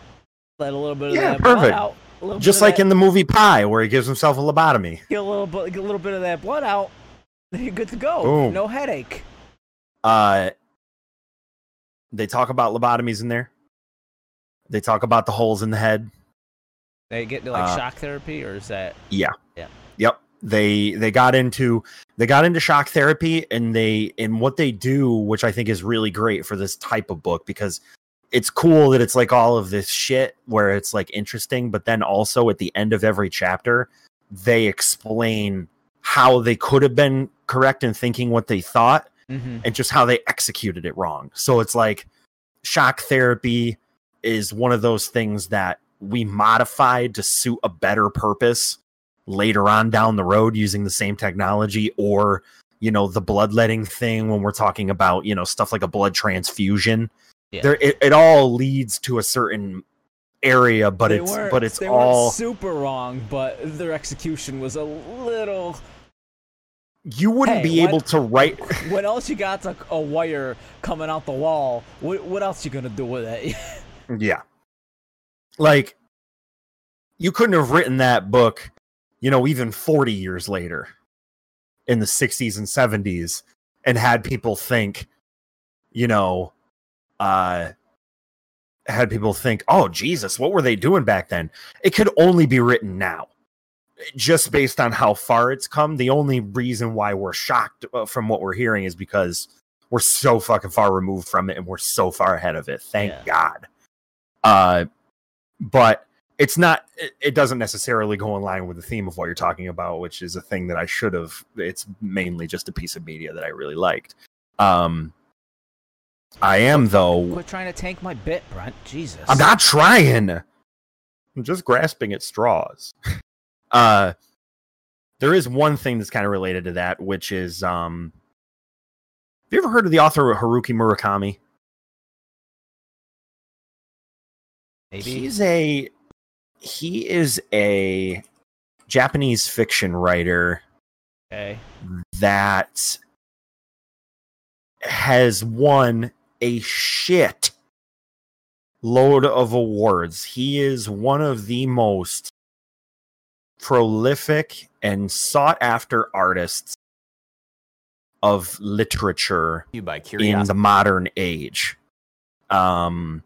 let a little bit of Yeah, that blood out. just like that- in the movie Pi where he gives himself a lobotomy get a little bit, get a little bit of that blood out. Then [laughs] you're good to go. Boom. No headache. uh they talk about lobotomies in there they talk about the holes in the head They get to like Uh, shock therapy, or is that Yeah. Yeah. Yep. They they got into they got into shock therapy and they and what they do, which I think is really great for this type of book because it's cool that it's like all of this shit where it's like interesting, but then also at the end of every chapter, they explain how they could have been correct in thinking what they thought mm-hmm. and just how they executed it wrong. So it's like shock therapy is one of those things that we modified to suit a better purpose later on down the road using the same technology or you know the bloodletting thing when we're talking about you know stuff like a blood transfusion Yeah. there it, it all leads to a certain area but it's but it's they all super wrong, but their execution was a little. You wouldn't Hey, be what- able to write [laughs] What else you got? A, a wire coming out the wall. What, what else you gonna do with it? [laughs] Yeah. Like you couldn't have written that book, you know, even 40 years later in the 60s and 70s and had people think, you know, uh had people think, "Oh Jesus, what were they doing back then?" It could only be written now. Just based on how far it's come, the only reason why we're shocked uh, from what we're hearing is because we're so fucking far removed from it and we're so far ahead of it. Thank Yeah. God uh but it's not it, doesn't necessarily go in line with the theme of what you're talking about which is a thing that i should have it's mainly just a piece of media that i really liked um i am though Quit trying to tank my bit, Brent. Jesus. i'm not trying i'm just grasping at straws [laughs] uh there is one thing that's kind of related to that which is um have you ever heard of the author haruki murakami Maybe. He's a he is a Japanese fiction writer Okay. that has won a shit load of awards. He is one of the most prolific and sought after artists of literature in the modern age. Um,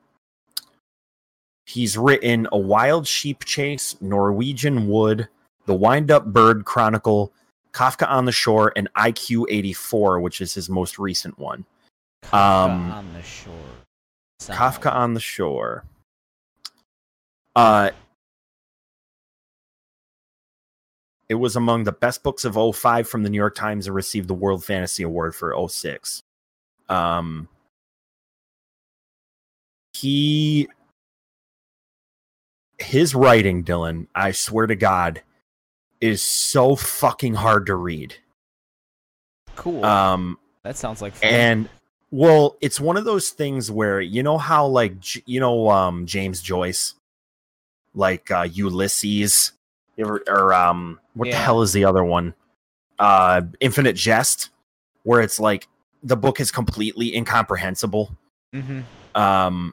he's written A Wild Sheep Chase, Norwegian Wood, The Wind Up Bird Chronicle, Kafka on the Shore, and IQ 84, which is his most recent one. Kafka Um, on the shore. Kafka on the Shore. Uh, it was among the best books of 05 from the New York Times and received the World Fantasy Award for 06. Um, he his writing, Dylan, I swear to God, is so fucking hard to read. Cool. Um, that sounds like fun. and well, it's one of those things where you know how like you know um James Joyce, like uh, Ulysses, ever- or um what the hell is the other one? Uh, Infinite Jest, where it's like the book is completely incomprehensible. hmm um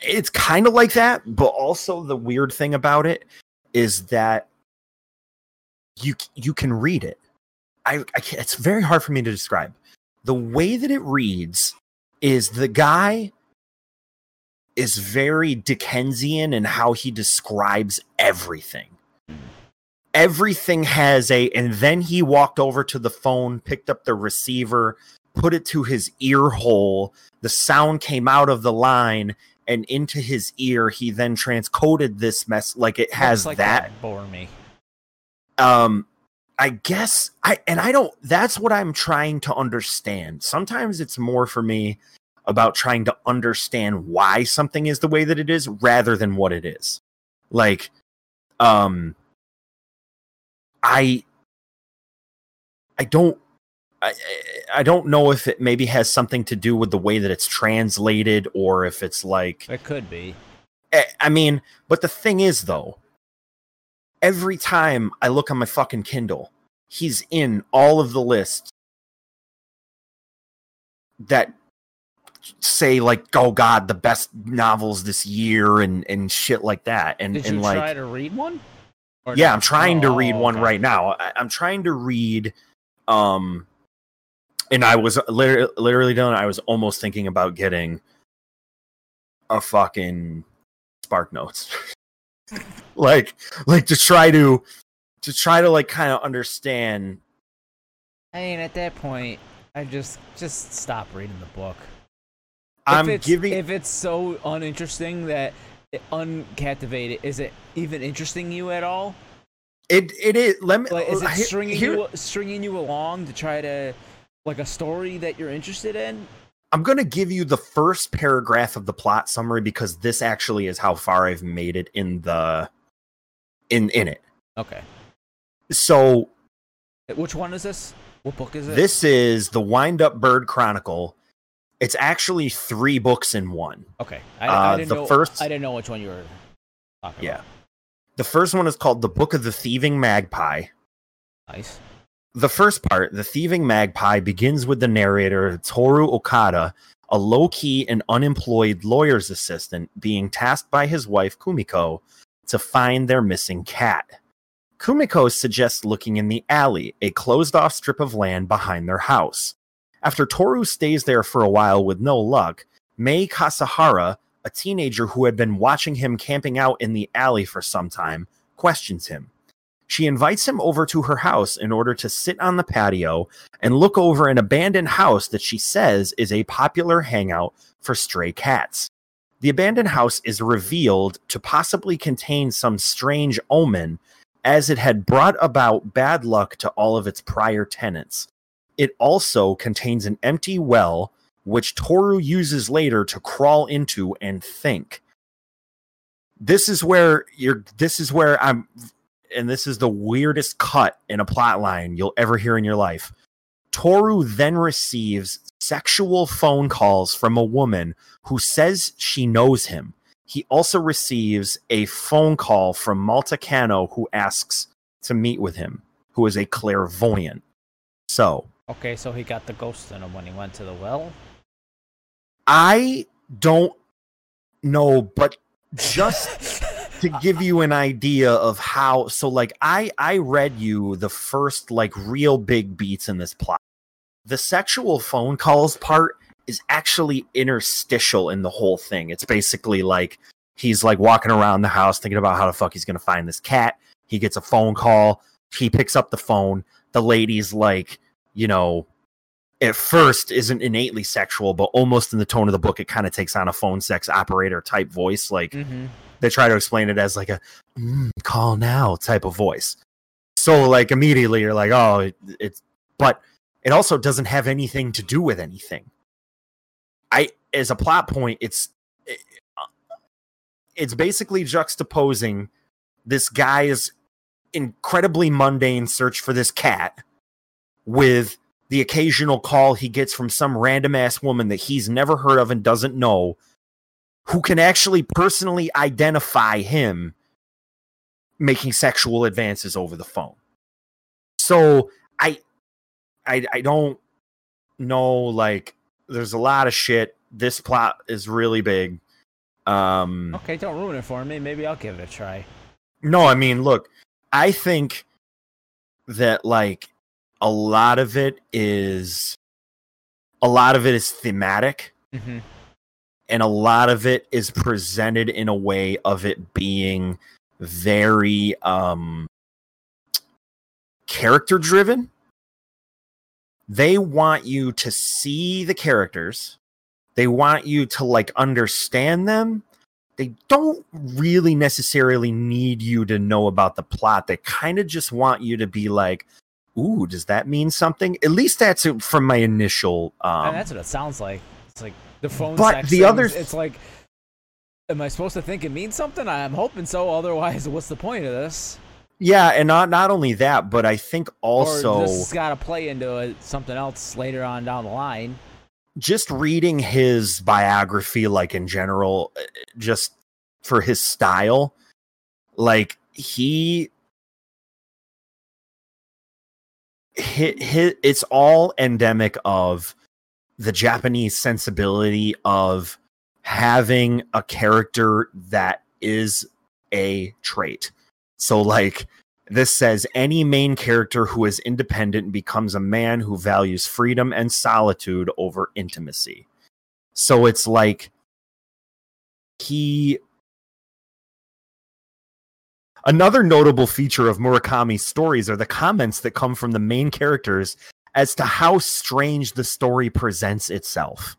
it's kind of like that but also the weird thing about it is that you you can read it i, I it's very hard for me to describe the way that it reads is the guy is very dickensian in how he describes everything everything has a and then he walked over to the phone picked up the receiver put it to his ear hole. The sound came out of the line and into his ear. He then transcoded this mess like it has like that. bore me. Um, I guess I and I don't. That's what I'm trying to understand. Sometimes it's more for me about trying to understand why something is the way that it is rather than what it is. Like, um, I, I don't. I, I don't know if it maybe has something to do with the way that it's translated or if it's like It could be. I I mean, but the thing is, though, every time I look on my fucking Kindle, he's in all of the lists that say like, "Oh God, the best novels this year" and and shit like that. And Did and you like, try to read one? Or yeah, no? I'm trying to Oh, read one okay. right now. I, I'm trying to read, um, and I was literally, literally done. I was almost thinking about getting a fucking Spark Notes, [laughs] like, like to try to, to try to like kind of understand. I mean, at that point, I just just stop reading the book. I'm if it's, giving. if it's so uninteresting that uncaptivated, is it even interesting you at all? it it is. Let me. Like, is it stringing here- you stringing you along to try to like a story that you're interested in? I'm going to give you the first paragraph of the plot summary because this actually is how far I've made it in the in in it. Okay. So Which one is this? What book is it? this is the Wind Up Bird Chronicle. It's actually three books in one. Okay. I, Uh, I didn't the know. first- I didn't know which one you were talking Yeah. about. The first one is called The Book of the Thieving Magpie. Nice. The first part, The Thieving Magpie, begins with the narrator Toru Okada, a low key and unemployed lawyer's assistant, being tasked by his wife Kumiko to find their missing cat. Kumiko suggests looking in the alley, a closed off strip of land behind their house. After Toru stays there for a while with no luck, Mei Kasahara, a teenager who had been watching him camping out in the alley for some time, questions him. She invites him over to her house in order to sit on the patio and look over an abandoned house that she says is a popular hangout for stray cats. The abandoned house is revealed to possibly contain some strange omen, as it had brought about bad luck to all of its prior tenants. It also contains an empty well, which Toru uses later to crawl into and think. This is where you're. This is where I'm and this is the weirdest cut in a plot line you'll ever hear in your life. Toru then receives sexual phone calls from a woman who says she knows him. He also receives a phone call from Malta Kano who asks to meet with him, who is a clairvoyant. So, Okay, so he got the ghost in him when he went to the well. I don't know, but just [laughs] to give you an idea of how so like i i read you the first like real big beats in this plot. The sexual phone calls part is actually interstitial in the whole thing. It's basically like he's like walking around the house thinking about how the fuck he's gonna find this cat. He gets a phone call. He picks up the phone. The lady's like you know at first isn't innately sexual, but almost in the tone of the book, it kind of takes on a phone sex operator type voice. Like Mm-hmm. they try to explain it as like a mm, call now type of voice. So like immediately you're like, oh, it, it's, but it also doesn't have anything to do with anything. I, as a plot point, it's, it, it's basically juxtaposing this guy's incredibly mundane search for this cat with the occasional call he gets from some random ass woman that he's never heard of and doesn't know who can actually personally identify him making sexual advances over the phone. So I I I don't know like there's a lot of shit. This plot is really big. Um Okay, don't ruin it for me. Maybe I'll give it a try. no, I mean, look, I think that like a lot of it is a lot of it is thematic. Mm-hmm. and a lot of it is presented in a way of it being very um character driven. They want you to see the characters. They want you to like understand them. They don't really necessarily need you to know about the plot. They kind of just want you to be like ooh does that mean something at least that's it from my initial um that's what it sounds like. It's like the phone. But the other- it's like, am I supposed to think it means something? I'm hoping so. Otherwise, [laughs] what's the point of this? Yeah, and not not only that, but I think or also this has got to play into something else later on down the line. just reading his biography, like in general, uh, just for his style, like he hit hit it's all endemic of the Japanese sensibility of having a character that is a trait. So like this says any main character who is independent becomes a man who values freedom and solitude over intimacy. So it's like he Another notable feature of Murakami's stories are the comments that come from the main characters as to how strange the story presents itself.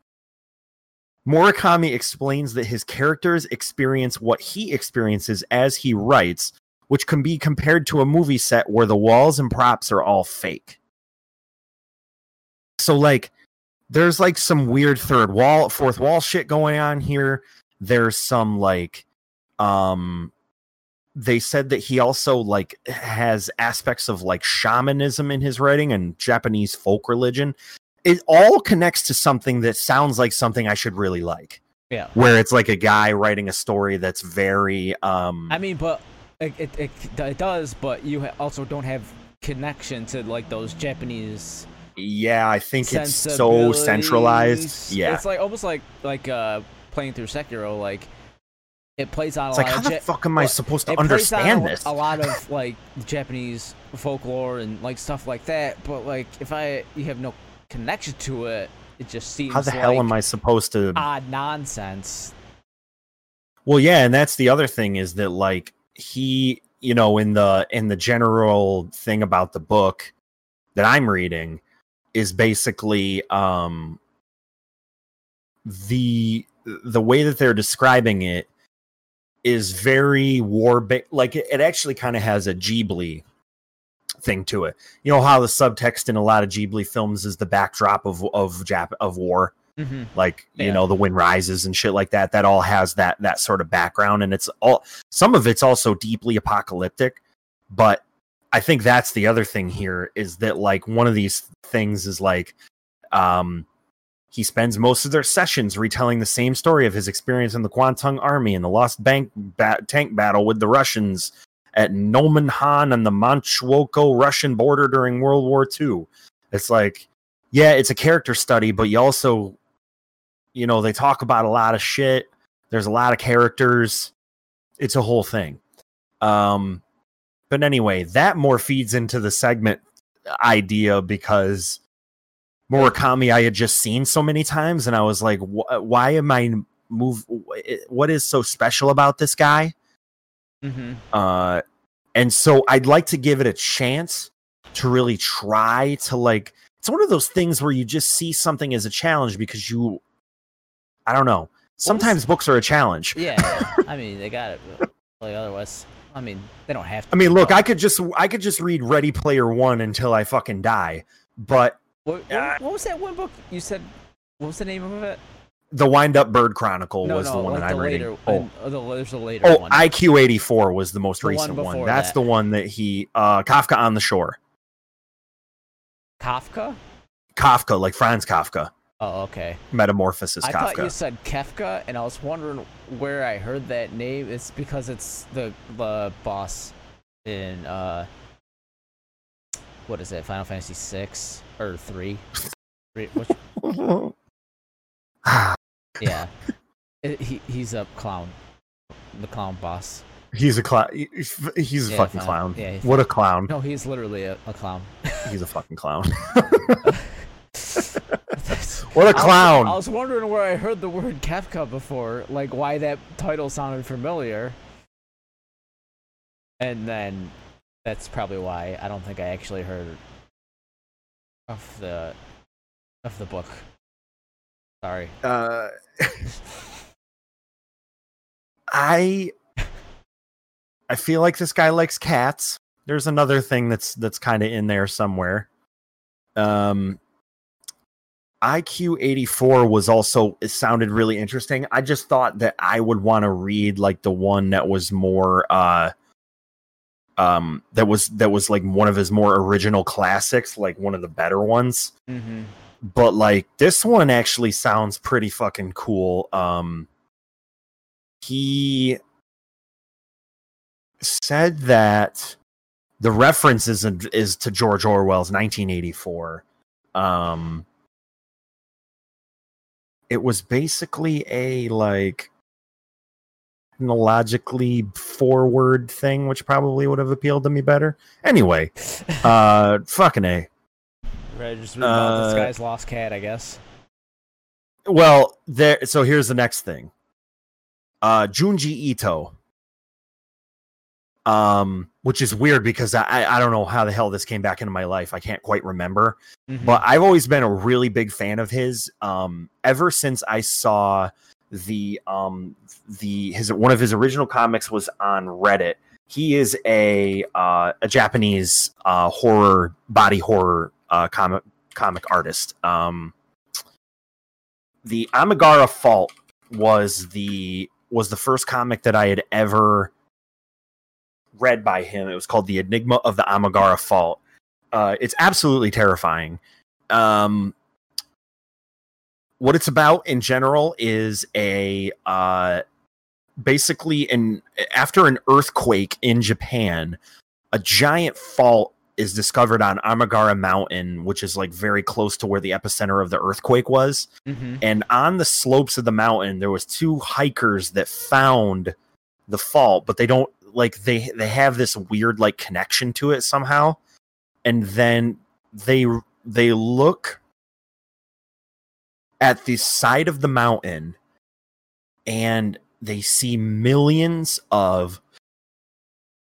Murakami explains that his characters experience what he experiences as he writes, which can be compared to a movie set where the walls and props are all fake. So, like, there's like some weird third wall, fourth wall shit going on here. There's some like, um, they said that he also like has aspects of like shamanism in his writing and Japanese folk religion. It all connects to something that sounds like something I should really like. Yeah. Where it's like a guy writing a story that's very um I mean, but it it, it, it does, but you also don't have connection to like those Japanese yeah, I think it's so centralized. Yeah. it's like almost like like uh playing through Sekiro. Like it plays on It's a like lot how of the Ja- fuck am I well, supposed to it plays on understand a, this? A lot of like Japanese folklore and like stuff like that. But like if I you have no connection to it, it just seems How the hell like am I supposed to odd nonsense. Well, yeah, and that's the other thing is that like he, you know, in the in the general thing about the book that I'm reading is basically um the the way that they're describing it is very war ba- like it, it actually kind of has a Ghibli thing to it. You know how the subtext in a lot of Ghibli films is the backdrop of of Jap- of war Mm-hmm. like you Yeah. know the wind rises and shit like that that all has that that sort of background and it's all some of it's also deeply apocalyptic but i think that's the other thing here is that like one of these things is like um he spends most of their sessions retelling the same story of his experience in the Kwantung army and the lost bank ba- tank battle with the Russians at Nomonhan and the Manchukuo Russian border during World War II. It's like, yeah, it's a character study, but you also you know they talk about a lot of shit. There's a lot of characters. It's a whole thing. Um but anyway that more feeds into the segment idea because Murakami I had just seen so many times and I was like wh- why am I move what is so special about this guy Mm-hmm. uh and so I'd like to give it a chance to really try to like it's one of those things where you just see something as a challenge because you I don't know. Sometimes books are a challenge. Yeah, [laughs] I mean they got it. Like otherwise, I mean they don't have to. I mean, look, I could just I could just read Ready Player One until I fucking die. But What, what, what was that one book you said? What was the name of it? the Wind Up Bird Chronicle no, was no, the one like that I'm later. reading. Oh, and- oh, the, there's a later oh, one. IQ eighty four was the most The recent one. before That's that. the one that he uh Kafka on the Shore. Kafka. Kafka, like Franz Kafka. Oh, okay. Metamorphosis Kafka. I thought you said Kefka, and I was wondering where I heard that name. It's because it's the the boss in uh, what is it? Final Fantasy six or three? Three- which- [sighs] yeah, It- he he's a clown, the clown boss. he's a clown. He's a Yeah, fucking clown. Yeah, he's- what a clown. No, he's literally a, a clown. [laughs] He's a fucking clown. [laughs] [laughs] What a I was- clown. I was wondering where I heard the word Kefka before, like why that title sounded familiar. And then that's probably why I don't think I actually heard of the of the book. Sorry. uh, [laughs] I I feel like this guy likes cats. There's another thing that's that's kind of in there somewhere. Um IQ 84 was also it sounded really interesting. I just thought that I would want to read like the one that was more uh um that was that was like one of his more original classics, like one of the better ones. Mm-hmm. but like this one actually sounds pretty fucking cool. Um he said that the reference is is to George Orwell's 1984 um it was basically a like technologically forward thing which probably would have appealed to me better anyway uh [laughs] fucking a Right, just about this uh, guy's lost cat, I guess. Well, there. So here's the next thing. Uh, Junji Ito. Um, which is weird because I I don't know how the hell this came back into my life. I can't quite remember. Mhm. But I've always been a really big fan of his. Um, ever since I saw the um the his one of his original comics was on Reddit. He is a uh, a Japanese uh, horror body horror uh, comic comic artist. Um, the Amigara Fault was the was the first comic that I had ever read by him. It was called The Enigma of the Amigara Fault. Uh, it's absolutely terrifying. Um, what it's about in general is a uh, basically an after an earthquake in Japan, a giant fault is discovered on Amigara Mountain, which is like very close to where the epicenter of the earthquake was Mhm. and on the slopes of the mountain there was two hikers that found the fault but they don't like they they have this weird like connection to it somehow and then they they look at the side of the mountain and they see millions of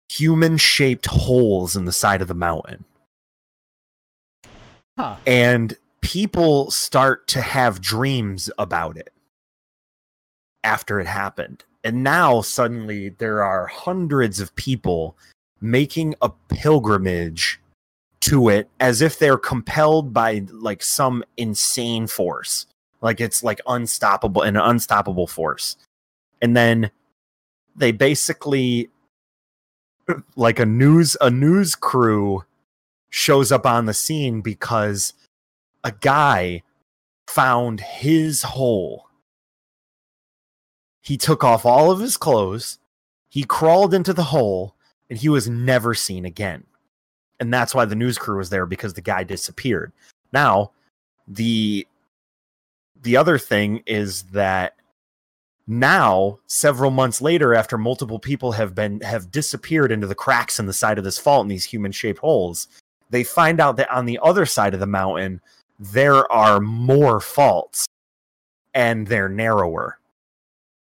human shaped holes in the side of the mountain Huh. and people start to have dreams about it after it happened. And now suddenly there are hundreds of people making a pilgrimage to it as if they're compelled by like some insane force. Like it's like unstoppable an unstoppable force. And then they basically [clears throat] like a news a news crew shows up on the scene because a guy found his hole. He took off all of his clothes, he crawled into the hole, and he was never seen again. And that's why the news crew was there because the guy disappeared. Now, the the other thing is that now several months later after multiple people have been have disappeared into the cracks in the side of this fault in these human shaped holes they find out that on the other side of the mountain there are more faults and they're narrower.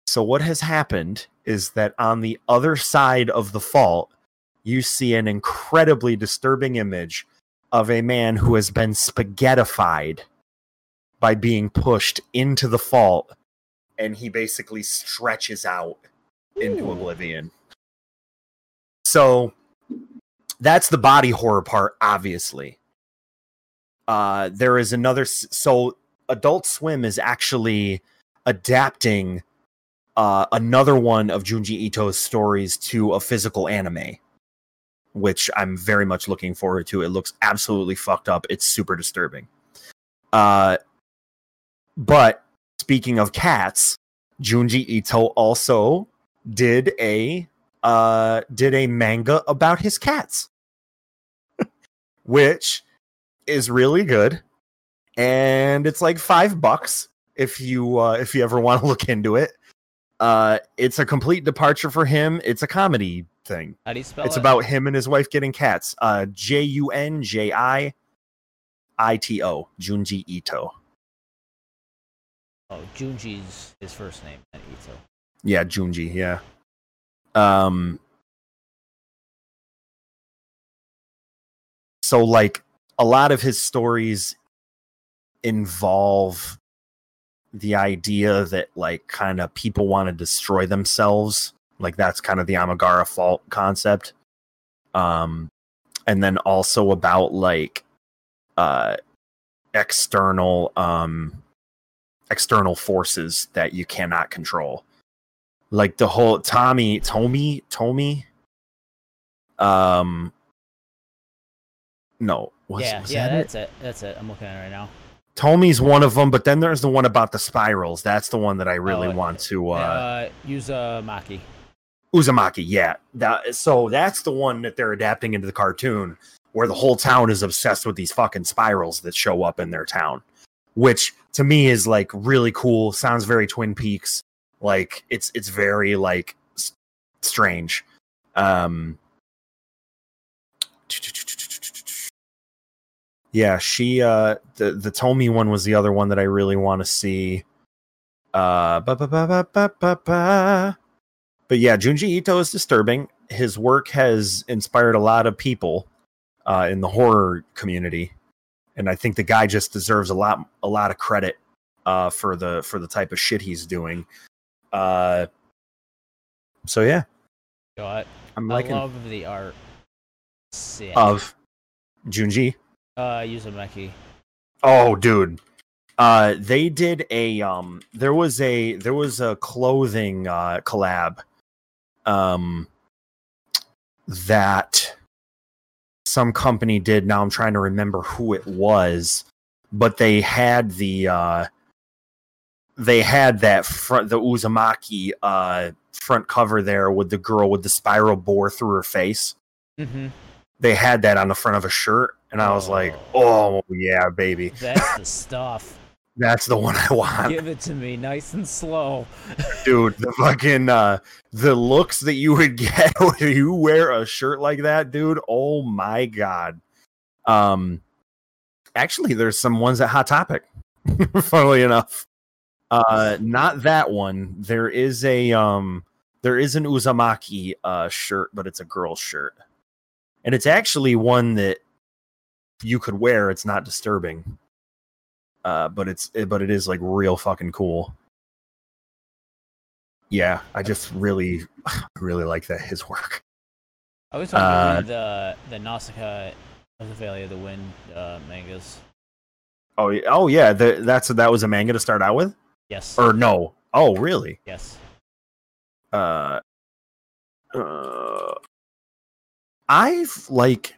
So what has happened is that on the other side of the fault you see an incredibly disturbing image of a man who has been spaghettified by being pushed into the fault and he basically stretches out into Ooh. oblivion. So that's the body horror part, obviously. Uh, there is another. So Adult Swim is actually adapting uh, another one of Junji Ito's stories to a physical anime, which I'm very much looking forward to. It looks absolutely fucked up. It's super disturbing. Uh, but speaking of cats, Junji Ito also did a uh did a manga about his cats [laughs] which is really good and it's like 5 bucks if you uh if you ever want to look into it uh it's a complete departure for him it's a comedy thing How do you spell it's it? about him and his wife getting cats uh J U N J I I T O Junji Ito Oh, Junji's his first name, not Ito. Yeah, Junji, yeah. Um So like a lot of his stories involve the idea that like kind of people want to destroy themselves. Like that's kind of the Amigara fault concept. Um and then also about like uh external um external forces that you cannot control like the whole Tomie, Tomie, Tomie. Um, no, was, yeah, was yeah, that that's it. That's it. I'm looking at it right now. Tomie's one of them, but then there's the one about the spirals. That's the one that I really Oh, want to. Uh, Uh, Uzumaki. Uzumaki, yeah. That, so that's the one that they're adapting into the cartoon, where the whole town is obsessed with these fucking spirals that show up in their town, which to me is like really cool. Sounds very Twin Peaks. Like it's it's very like s- strange. Um, yeah, she uh the the Tomie one was the other one that I really want to see. Uh, ba ba ba ba ba ba. But yeah, Junji Ito is disturbing. His work has inspired a lot of people uh, in the horror community, and I think the guy just deserves a lot a lot of credit uh, for the for the type of shit he's doing. Uh, so yeah, Got. I'm I liking love the art. Sick. of Junji. uh. Oh, dude. Uh, they did a um. There was a there was a clothing uh collab, um, that some company did. Now I'm trying to remember who it was, but they had the uh, they had that front the Uzumaki uh front cover there with the girl with the spiral bore through her face Mm-hmm. they had that on the front of a shirt and i was like oh yeah baby That's the stuff. That's the one i want. Give it to me, nice and slow. [laughs] dude the fucking uh the looks that you would [laughs] get when you wear a shirt like that dude. Oh my god. Um actually there's some ones at hot topic [laughs] funnily enough. Uh not that one. There is a um there is an uzumaki uh shirt but it's a girl's shirt. And it's actually one that you could wear. It's not disturbing uh but it's it, but it is like real fucking cool yeah i just really [sighs] really like that his work I was talking Uh, about the the Nausicaa of the Valley of the Wind uh, mangas. oh yeah- oh yeah the, that's that was a manga to start out with Yes. or no oh really yes. uh, uh I've like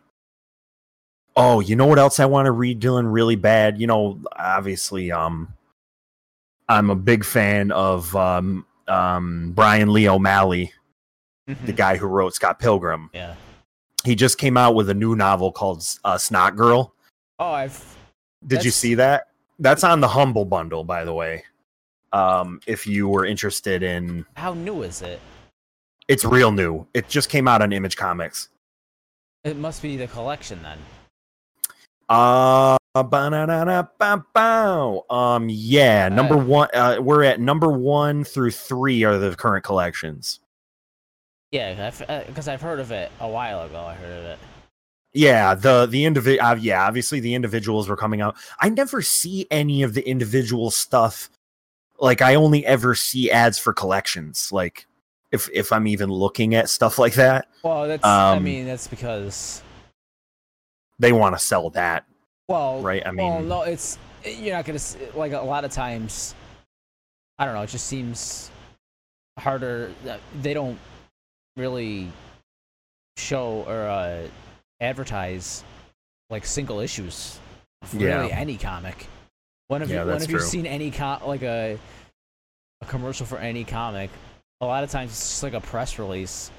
oh, you know what else I want to read Dylan really bad? You know, obviously um I'm a big fan of um um Brian Lee O'Malley, the Mhm. guy who wrote Scott Pilgrim. Yeah. He just came out with a new novel called uh, Snot Girl. Oh, I've. Did you see that? That's on the Humble bundle, by the way. Um, if you were interested in How new is it? it's real new. It just came out on Image Comics. It must be the collection then. Uh, um, yeah, number one. Uh, we're at number one through three are the current collections. Yeah, because I've, uh I've heard of it a while ago. I heard of it. Yeah, the the individual. Uh, yeah, obviously the individuals were coming out. I never see any of the individual stuff. Like I only ever see ads for collections. Like if if I'm even looking at stuff like that, Well, that's. I Um, mean, that's because. They want to sell that, Well, right? I well, mean, no, it's you're not gonna like a lot of times. I don't know. It just seems harder. They don't really show or uh, advertise like single issues. Yeah. Really, any comic. When have Yeah, you, when have you seen any com- like a a commercial for any comic? A lot of times it's just like a press release.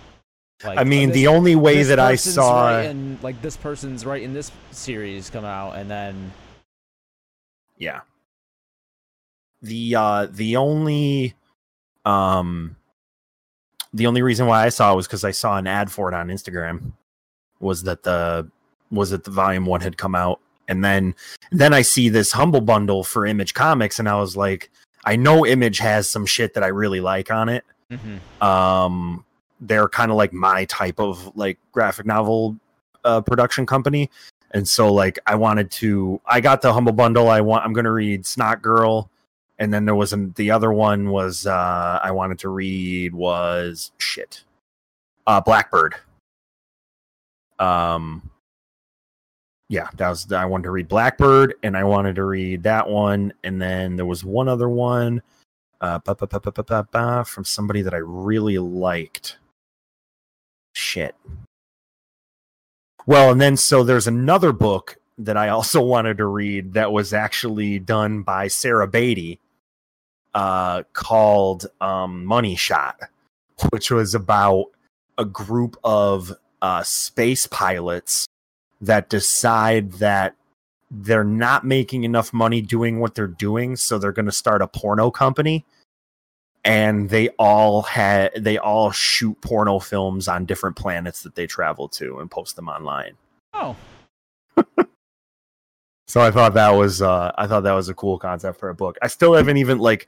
Like, I mean, the only way that I saw, writing, like this person's right in this series come out, and then yeah, the uh the only um the only reason why I saw it was because I saw an ad for it on Instagram. Was that the was that the volume one had come out, and then then I see this humble bundle for Image Comics, and I was like, I know Image has some shit that I really like on it. um they're kind of like my type of like graphic novel uh production company. And so like i wanted to i got the humble bundle. I want i'm gonna read snot girl. And then there was the other one was uh i wanted to read was shit uh blackbird. Um yeah that was i wanted to read blackbird and i wanted to read that one. And then there was one other one uh, from somebody that I really liked. Shit. Well, and then so there's another book that I [laughs] also wanted to read that was actually done by Sarah Beattie, uh, called um, Money Shot, which was about a group of uh, space pilots that decide that they're not making enough money doing what they're doing, so they're going to start a porno company. And they all had they all shoot porno films on different planets that they travel to and post them online. oh, [laughs] So I thought that was uh I thought that was a cool concept for a book. I still haven't even like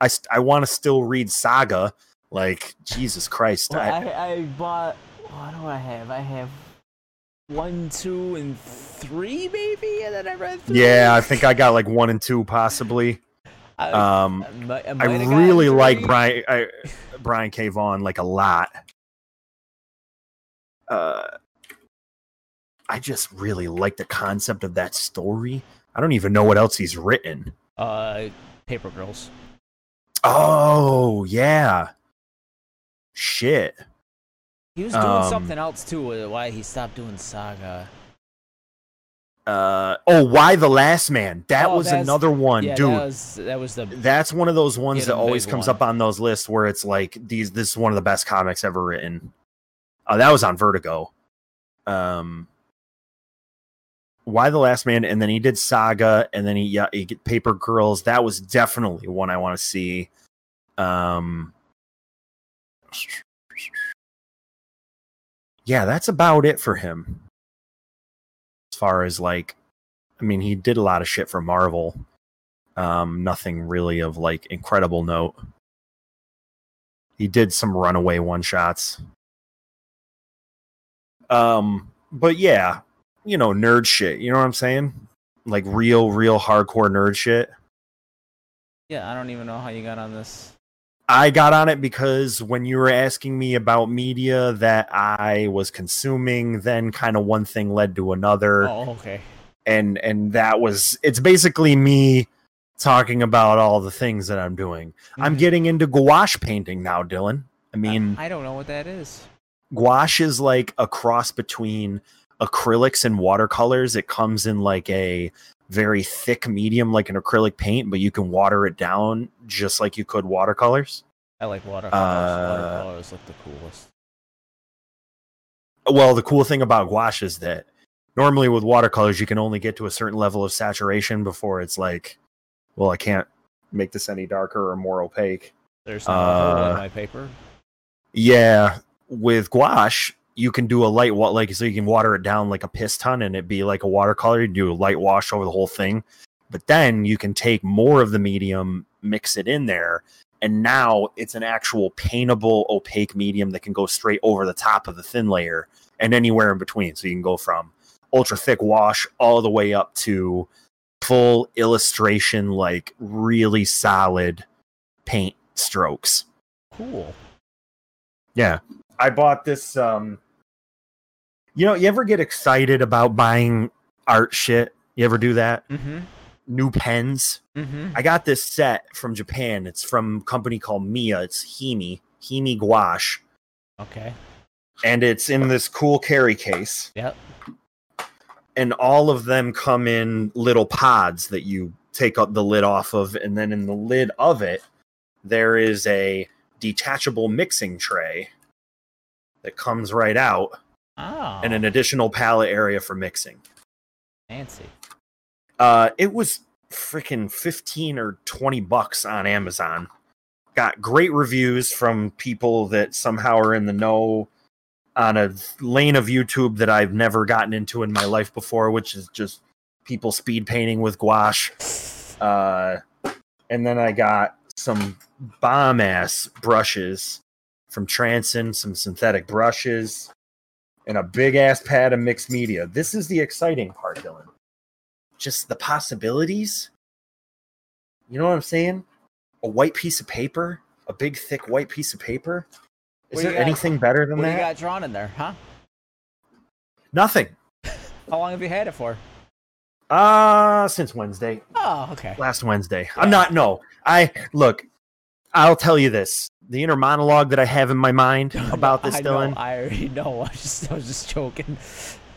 I st- I want to still read Saga. Like Jesus Christ. well, I, I, I bought. What do I have? I have one, two, and three, maybe, and then I read. Three. yeah, I think I got like one and two possibly. I, Um I might- I I gotten really like three. Brian I, Brian K. Vaughan like a lot. Uh, I just really like the concept of that story. I don't even know what else he's written. Uh, Paper Girls. Oh yeah, shit. He was doing Um, something else too. uh, Why he stopped doing Saga? Uh oh, Y the last man? That Oh, was another one, yeah, dude. that was that was the That's one of those ones that always comes one. up on those lists where it's like these this is one of the best comics ever written. Uh, that was on Vertigo. Um Y the Last Man and then he did Saga and then he yeah, he get Paper Girls. That was definitely one I want to see. Um [sniffs] Yeah, that's about it for him. Far as like I mean, he did a lot of shit for Marvel. Um, nothing really of like incredible note. He did some runaway one shots. Um, but yeah, you know, nerd shit. You know what I'm saying? Like real, real hardcore nerd shit. yeah. I don't even know how you got on this. I got on it because when you were asking me about media that I was consuming, then kind of one thing led to another. Oh, okay. and and that was it's basically me talking about all the things that I'm doing. I'm Mhm. getting into gouache painting now, Dylan. I mean, I don't know what that is. gouache is like a cross between acrylics and watercolors. It comes in like a very thick medium like an acrylic paint, but you can water it down just like you could watercolors. I like watercolors. Uh, watercolors look the coolest. Well, the cool thing about gouache is that normally with watercolors you can only get to a certain level of saturation before it's like, well, I can't make this any darker or more opaque. There's no uh, in my paper. Yeah, with gouache, you can do a light wa- like so you can water it down like a piston and it be like a watercolor. You do a light wash over the whole thing, but then you can take more of the medium, mix it in there, and now it's an actual paintable opaque medium that can go straight over the top of the thin layer and anywhere in between. So you can go from ultra thick wash all the way up to full illustration, like really solid paint strokes. Cool. Yeah. I bought this um you know, you ever get excited about buying art shit? You ever do that? Mm-hmm. New pens. Mm-hmm. I got this set from Japan. It's from a company called Miya. It's Himi, Himi Gouache, Okay. and it's in this cool carry case. Yep. And all of them come in little pods that you take up the lid off of, and then in the lid of it, there is a detachable mixing tray that comes right out, Oh. and an additional pallet area for mixing. fancy. Uh, it was freaking 15 or 20 bucks on Amazon. Got great reviews from people that somehow are in the know on a lane of YouTube that I've never gotten into in my life before, which is just people speed painting with gouache. Uh, and then I got some bomb ass brushes from Transon, some synthetic brushes, and a big ass pad of mixed media. This is the exciting part, Dylan just the possibilities. You know what I'm saying? A white piece of paper, a big thick white piece of paper. Is What there got- anything better than What do you got drawn in there, huh? Nothing. [laughs] How long have you had it for? Uh since Wednesday, Oh, okay. last Wednesday. Yeah. I'm not. No, I look. I'll tell you this: the inner monologue that I have in my mind [laughs] about this, I know, Dylan. I already know. [laughs] I was just, I was just joking.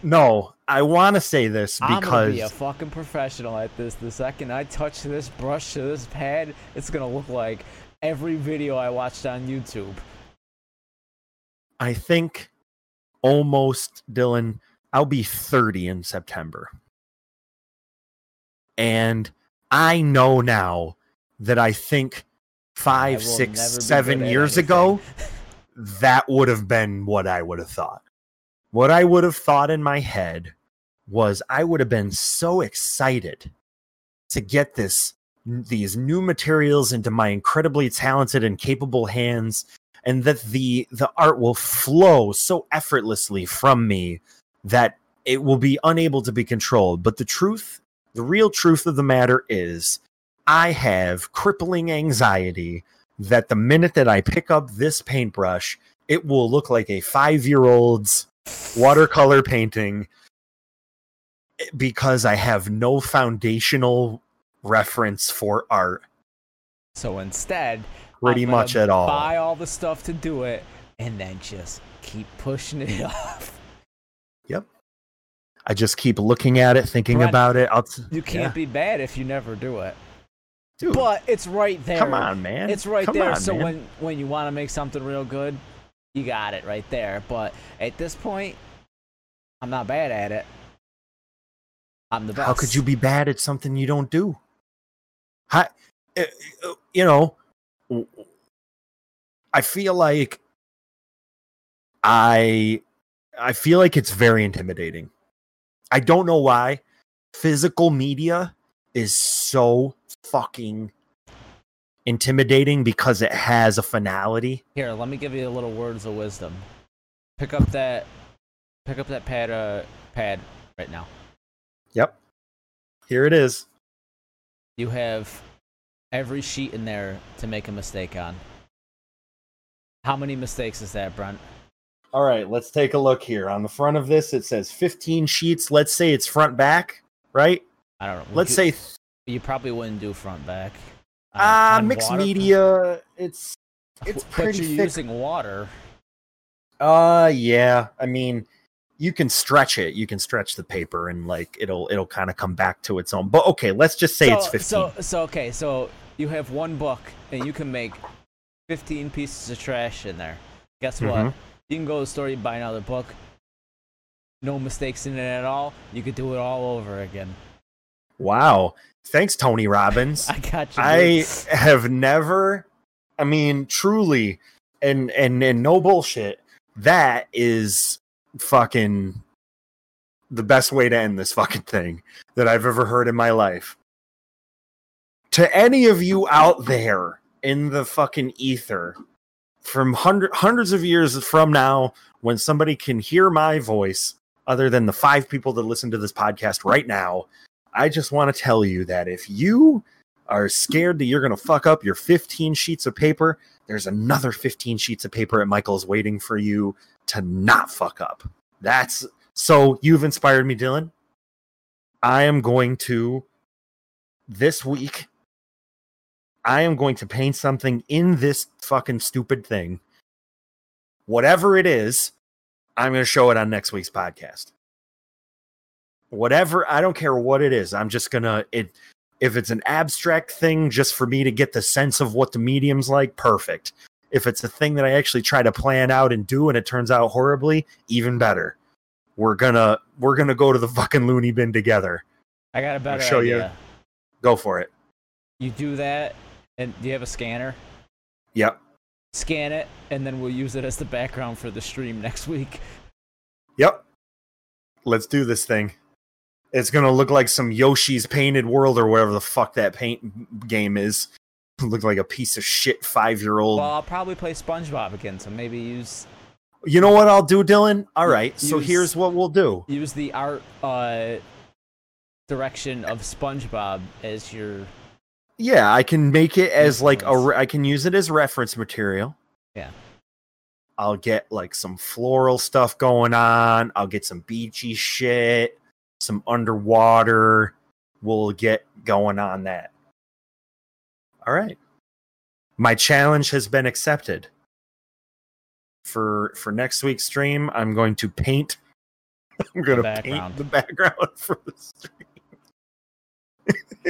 No, I want to say this because I'm gonna be a fucking professional at this. The second I touch this brush to this pad, it's gonna look like every video I watched on YouTube. I think almost Dylan, I'll be 30 in September. And I know now that I think five, six, seven years anything. ago, that would have been what I would have thought. What I would have thought in my head was I would have been so excited to get this these new materials into my incredibly talented and capable hands and that the the art will flow so effortlessly from me that it will be unable to be controlled but the truth the real truth of the matter is i have crippling anxiety that the minute that i pick up this paintbrush it will look like a 5-year-old's watercolor painting because i have no foundational reference for art So instead, pretty I'm much at all Buy all the stuff to do it, and then just keep pushing it [laughs] off. Yep. I just keep looking at it, thinking Brent, about it. I'll t- You can't Yeah. be bad if you never do it. Dude, But it's right there. come on, man. It's right Come there. on, so man. when when you want to make something real good, you got it right there. But at this point, I'm not bad at it. I'm the best. how could you be bad at something you don't do? How, uh, uh, you know, I feel like I I feel like it's very intimidating. I don't know why. Physical media is so fucking intimidating because it has a finality. Here, let me give you a little words of wisdom. Pick up that, pick up that pad, uh, pad right now. Yep. Here it is. You have every sheet in there to make a mistake on. How many mistakes is that, Brent? All right, let's take a look here. On the front of this, it says 15 sheets. Let's say it's front back, right? I don't know. Let's You- say you probably wouldn't do front back. on- ah mixed water- media. It's it's pretty. but you're thick. using water. uh yeah. I mean, you can stretch it. You can stretch the paper and like it'll it'll kind of come back to its own. But okay, let's just say so, it's 15. So, so okay, so you have one book and you can make 15 pieces of trash in there. Guess what? Mhm. You can go to the store, you buy another book. No mistakes in it at all. You could do it all over again. Wow. Thanks Tony Robbins. [laughs] I got you. I have never I mean truly and and and no bullshit that is fucking the best way to end this fucking thing that I've ever heard in my life. To any of you out there in the fucking ether from hundred, hundreds of years from now, when somebody can hear my voice, other than the five people that listen to this podcast right now, I just want to tell you that if you are scared that you're going to fuck up your 15 sheets of paper, there's another 15 sheets of paper at Michael's waiting for you to not fuck up. That's so you've inspired me, Dylan. I am going to this week. I am going to paint something in this fucking stupid thing. Whatever it is, I'm going to show it on next week's podcast. Whatever, I don't care what it is. I'm just to it if it's an abstract thing just for me to get the sense of what the medium's like, perfect. If it's a thing that I actually try to plan out and do and it turns out horribly, even better. We're gonna we're gonna go to the [laughs] fucking loony bin together. I got a better show you. idea. Go for it. You do that, and do you have a scanner? Yep. Scan it, and then we'll use it as the background for the stream next week. Yep. Let's do this thing. It's gonna look like some Yoshi's Painted World or whatever the fuck that paint game is. [laughs] Look like a piece of shit five year old. Well, I'll probably play SpongeBob again, so maybe use You know what I'll do, Dylan? All right. So here's what we'll do. use the art uh direction of SpongeBob as your Yeah, I can make it as like a. Re- I can use it as reference material. Yeah. I'll get like some floral stuff going on. I'll get some beachy shit, some underwater. We'll get going on that. All right. My challenge has been accepted. For for next week's stream, I'm going to paint. [laughs] I'm going to paint the background [laughs] for the stream.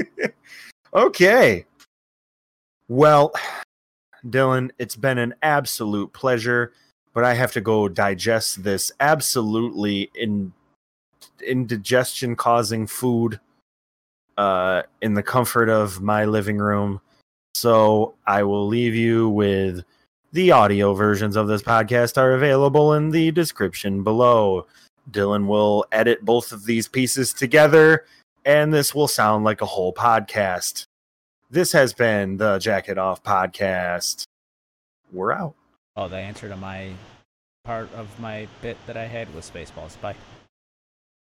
[laughs] okay. Well, Dylan, it's been an absolute pleasure, but I have to go digest this absolutely in indigestion causing food uh in the comfort of my living room. So I will leave you with the audio versions of this podcast are available in the description below. Dylan will edit both of these pieces together and this will sound like a whole podcast. This has been the Jacket Off podcast. We're out. Oh, the answer to my part of my bit that I had was Spaceballs. Bye.